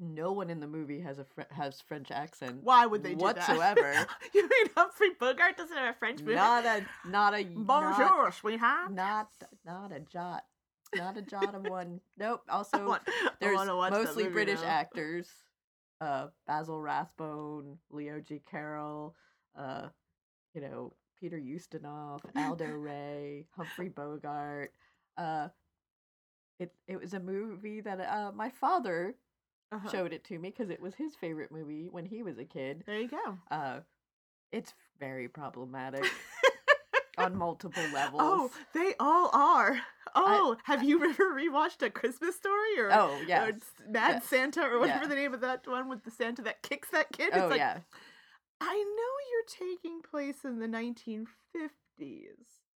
no one in the movie has a fr- has French accent. Why would they do whatsoever. *laughs* you mean Humphrey Bogart doesn't have a French movie? Not a not a Bonjour, sweetheart. Not, not not a jot. Not a jot of one. Nope. *laughs* Also, want- there's wanna watch that mostly British now. actors. Uh, Basil Rathbone, Leo G. Carroll, uh, you know, Peter Ustinov, Aldo *laughs* Ray, Humphrey Bogart. Uh, it it was a movie that uh, my father Uh-huh. showed it to me because it was his favorite movie when he was a kid. There you go. Uh, it's very problematic *laughs* on multiple levels. Oh, they all are. Oh, have you *laughs* ever rewatched A Christmas Story or, Oh. S- Mad Yes. Santa or whatever Yeah. the name of that one with the Santa that kicks that kid? oh it's like, yeah. I know you're taking place in the 1950s,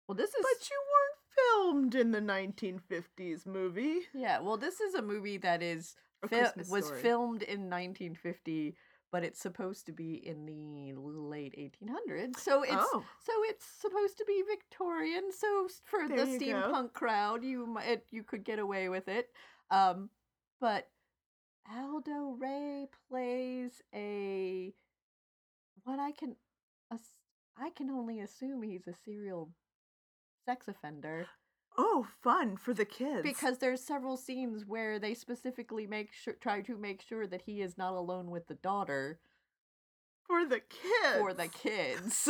Well, this is but you weren't filmed in the 1950s movie. yeah. Well, this is a movie that is Christmas was filmed in 1950, but it's supposed to be in the late 1800s. So it's oh, so it's supposed to be Victorian. So for There the you go. steampunk crowd, you might you could get away with it. Um, but Aldo Ray plays a what I can I can only assume he's a serial sex offender oh, fun for the kids. because there's several scenes where they specifically make sure try to make sure that he is not alone with the daughter for the kids. for the kids.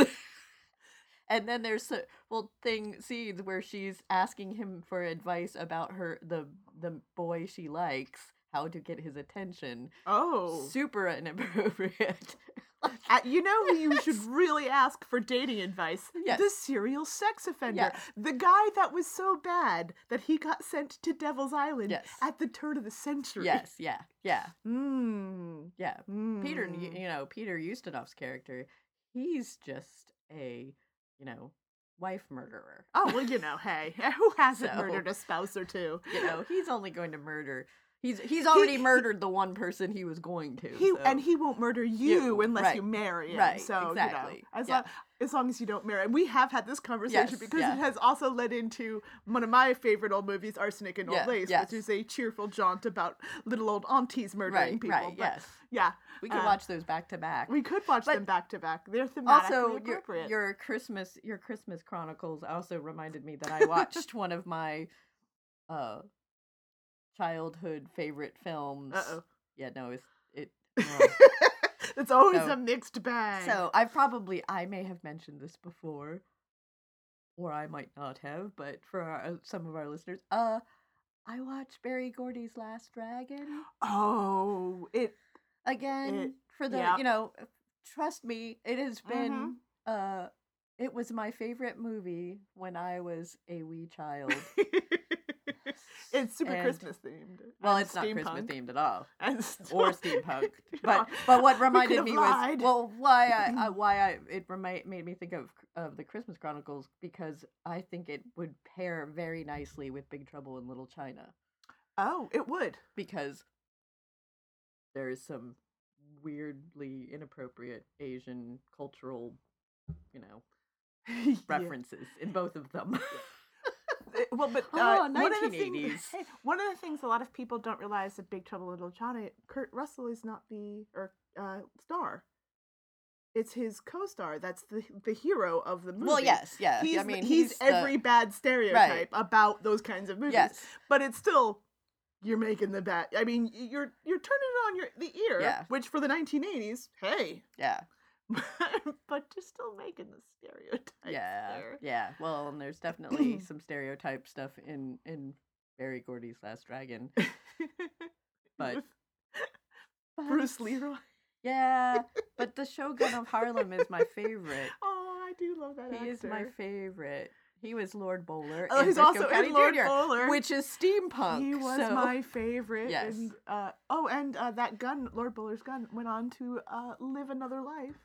*laughs* and then there's well thing scenes where she's asking him for advice about her the the boy she likes how to get his attention. Oh, Super *laughs* inappropriate. Uh, you know who you should really ask for dating advice? Yes. The serial sex offender. Yes. The guy that was so bad that he got sent to Devil's Island Yes. at the turn of the century. yes, yeah, yeah, Mm. yeah. Peter, Mm. you, you know, Peter Ustinov's character, he's just a, you know, wife murderer. Oh, well, you know, hey, *laughs* who hasn't So- murdered a spouse or two? You know, he's only going to murder. He's he's already he- murdered the one person he was going to. He so- and he won't murder you, You, unless right, you marry him. right, So you know, exactly, as yeah. long as long as you don't marry, and we have had this conversation Yes, because yeah. it has also led into one of my favorite old movies, Arsenic and Old Yeah, Lace, yes. which is a cheerful jaunt about little old aunties murdering right, people. right, but yes. yeah, We could uh, watch those back to back. We could watch But them back to back. They're thematically also your, your christmas your christmas chronicles also reminded me that i watched *laughs* one of my uh childhood favorite films Uh-oh. yeah no it's it well, *laughs* it's always So- a mixed bag. so i probably i may have mentioned this before or i might not have but for our, uh, some of our listeners uh i watched Berry Gordy's last dragon oh, it again for the yeah. you know trust me it has been Mhm. uh it was my favorite movie when i was a wee child *laughs* it's super And- Christmas themed. well it's not Christmas themed at all *laughs* and or steampunk *laughs* but but what reminded me lied. was well why i, *clears throat* why i it remi- made me think of of the christmas chronicles because i think it would pair very nicely with big trouble in little china oh, it would. because there is some weirdly inappropriate asian cultural you know *laughs* Yeah. references in both of them. Uh, Well, but *gasps* uh, Oh, one of the things, hey, one of the things a lot of people don't realize that Big Trouble in Little China, Kurt Russell is not the or uh, star. It's his co-star. That's the the hero of the movie. well, yes, yeah. He's, I mean, he's, the- every bad stereotype about those kinds of movies. Yes. but it's still you're making the bad. I mean, you're you're turning it on your the ear, Yeah. which for the 1980s, hey, yeah, *laughs* but you're still making the stereotypes yeah, there. yeah. Well, and there's definitely *clears throat* some stereotype stuff in in Berry Gordy's Last Dragon. *laughs* But- But- Bruce Leroy. Yeah, *laughs* but the Shogun of Harlem is my favorite. Oh, I do love that He is my favorite. He was Lord Bowler. Oh, he's Briscoe also County in Lord Jr., Bowler. which is steampunk. He was so- my favorite. Yes. And, uh, oh, and uh, that gun, Lord Bowler's gun, went on to uh, live another life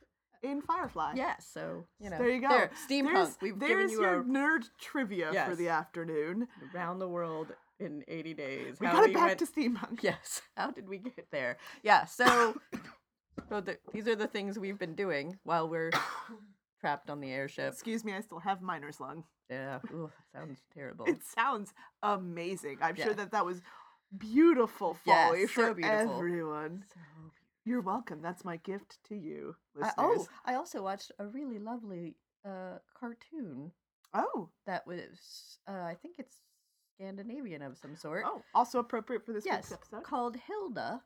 in Firefly. Yeah, so you know. there you go. There, steampunk. There's, We've there's given you your a nerd trivia for the afternoon. around the world in 80 days. We How got it back went- to steampunk. Yes. *laughs* How did we get there? Yeah. So, *coughs* so the, these are the things we've been doing while we're *coughs* trapped on the airship. Excuse me, I still have miner's lung. Yeah. Ooh, sounds terrible. It sounds amazing. I'm Yeah. sure that that was beautiful Yes, folly so for beautiful. everyone. So You're welcome. That's my gift to you, I, oh, I also watched a really lovely uh, cartoon oh, that was, uh, I think it's Scandinavian of some sort. oh, also appropriate for this yes, week's episode. called Hilda,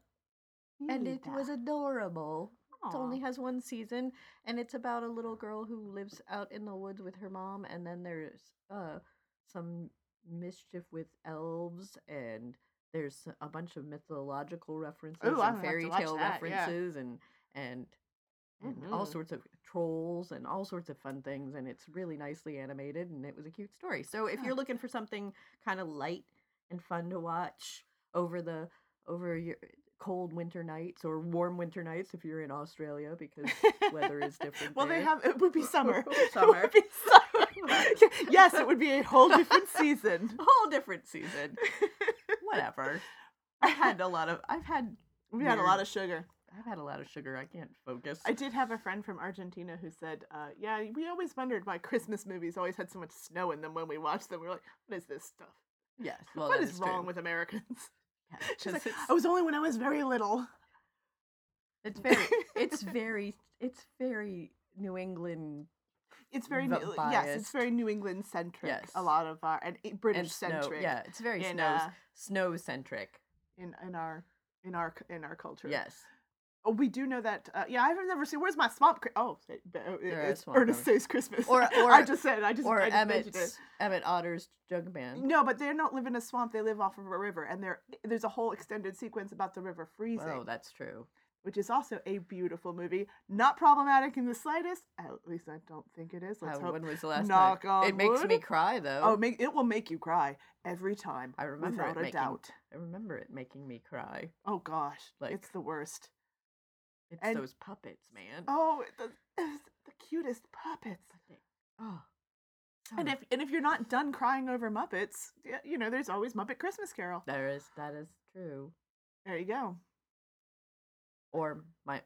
and it was Hilda. adorable. It only has one season, and it's about a little girl who lives out in the woods with her mom, and then there's uh some mischief with elves, and there's a bunch of mythological references Ooh, and gonna have to fairy tale that, yeah. references, and and and all Mhm. sorts of trolls and all sorts of fun things, and it's really nicely animated, and it was a cute story. So if you're looking for something kind of light and fun to watch over the over your cold winter nights or warm winter nights if you're in Australia because weather is different. well, they have. It would be summer. *laughs* *laughs* It would be summer. *laughs* yes, it would be a whole different season. a whole different season. Whatever. I've had a *laughs* lot of. I've had. We had a lot of sugar. I've had a lot of sugar. I can't focus. I did have a friend from Argentina who said, uh, "Yeah, we always wondered why Christmas movies always had so much snow in them when we watched them. We are like, what is this stuff? yes. *laughs* Well, what that is wrong with Americans?" Yeah, *laughs* She's like, "I was only when I was very little." it's very. It's very. It's very New England It's very v- New- yes, it's very New England centric. Yes. A lot of our and British centric. Yeah, it's very in, snow uh, snow centric. in in our in our in our culture. Yes. Oh, we do know that. Uh, yeah, I've never seen. Where's my swamp? Cra- oh, it, it- it's Swamp Ernest Saves Christmas. Or- *laughs* I just said. I just. or I just Emmett's. Emmett Otter's jug band. No, but they don't live in a swamp. They live off of a river, and there there's a whole extended sequence about the river freezing, Oh, that's true. Which is also a beautiful movie. Not problematic in the slightest. At least I don't think it is. Let's hope. when was the last knock time? on It makes me cry though. Oh, make, it will make you cry every time. I remember without it a making. doubt. I remember it making me cry. Oh gosh, Like- it's the worst. It's And- those puppets, man. Oh, the, it's the cutest puppets. Oh. And if and if you're not done crying over Muppets, yeah, you know, there's always Muppet Christmas Carol. there is that is true. There you go. Or my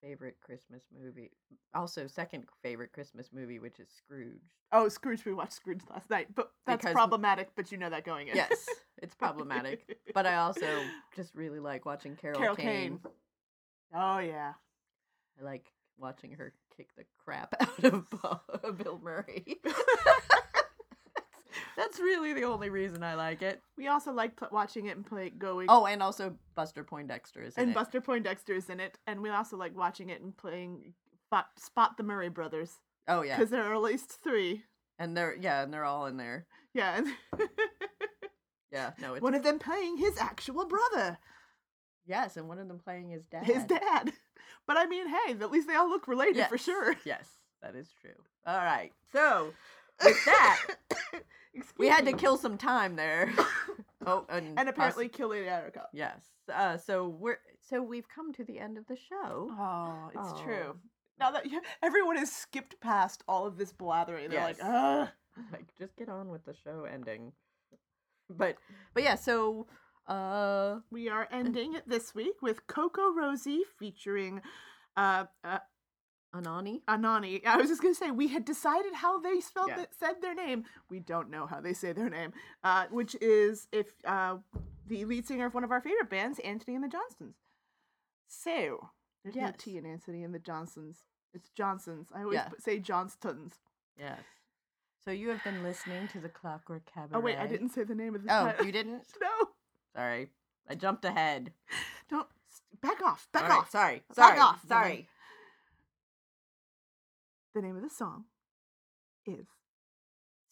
favorite Christmas movie. Also, second favorite Christmas movie, which is Scrooge. Oh, Scrooge. We watched Scrooge last night, but that's Because- problematic. But you know that going in. Yes, it's *laughs* problematic. But I also just really like watching Carol, Carol Kane. Kane. Oh yeah. I like watching her kick the crap *laughs* out of Bill Murray. *laughs* That's really the only reason I like it. We also like pl- watching it and play going. Oh, and also Buster Poindexter is in and it. Buster Poindexter is in it, and we also like watching it and playing Spot, Spot the Murray Brothers oh yeah, because there are at least three. and they're yeah, and they're all in there. Yeah, and *laughs* Yeah, no, it's one of them playing his actual brother, yes, and one of them playing his dad. his dad. *laughs* But I mean, hey, at least they all look related for sure. Yes, that is true. All right, so with that, *laughs* we had to kill some time there. *laughs* oh, and, and poss- apparently kill Lady Attercop. yes. Uh, so we're so we've come to the end of the show. Oh, it's Oh. true. Now that you, everyone has skipped past all of this blathering, they're like, Yes. Ugh. *laughs* like just get on with the show ending. But but yeah, so uh We are ending it this week with Coco Rosie featuring uh, uh Anani. Anani. I was just gonna say we had decided how they spelled Yeah. it, said their name. We don't know how they say their name, uh, which is if uh, the lead singer of one of our favorite bands, Antony and the Johnsons. So there's no T in Antony and the Johnsons. It's Johnsons. I always Yeah. say Johnstons. Yes. So you have been listening to the Clockwork Cabaret. Oh wait, I didn't say the name of the. Oh, title. you didn't? *laughs* no, Sorry. I jumped ahead. don't back off. Back All right, off. Sorry. Sorry. Back off. Sorry. The name of the song is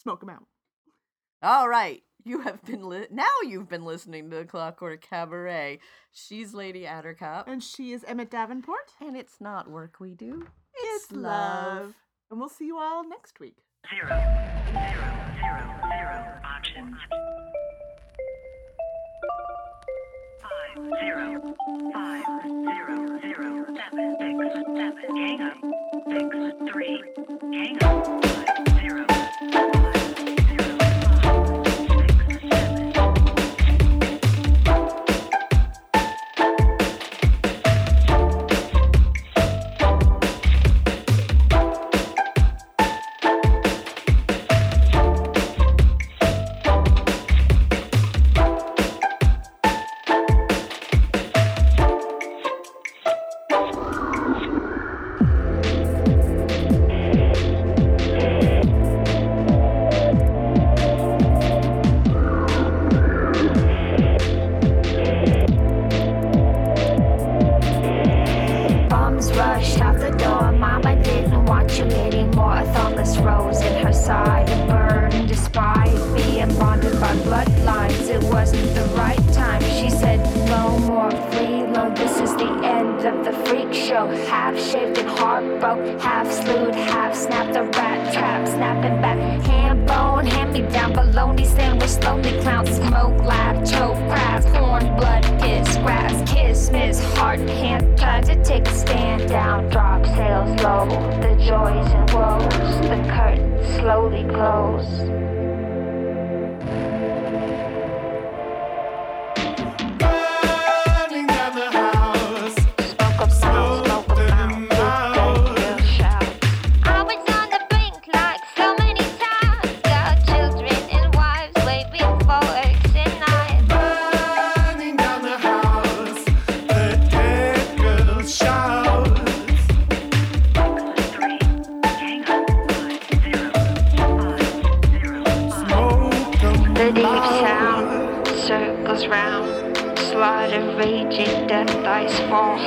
"Smoke 'Em Out." All right. You have been li- now you've been listening to the Clockwork Cabaret. She's Lady Attercop. And she is Emmett Davenport. And it's not work we do. It's love. And we'll see you all next week. Zero, zero, zero, zero options. Zero, five, zero, zero, seven, six, seven, hang up, six, three, hang up, zero,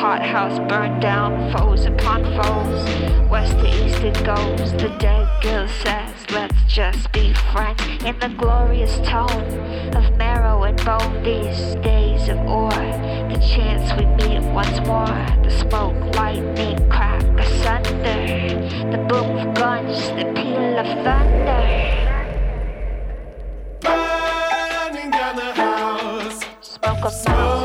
hothouse burned down, foes upon foes. West to east it goes, the dead girl says, let's just be friends. In the glorious tone of marrow and bone, these days of ore, the chance we meet once more. The smoke, lightning, crack asunder, the boom of guns, the peal of thunder. Burning down the house. Smoke of smoke.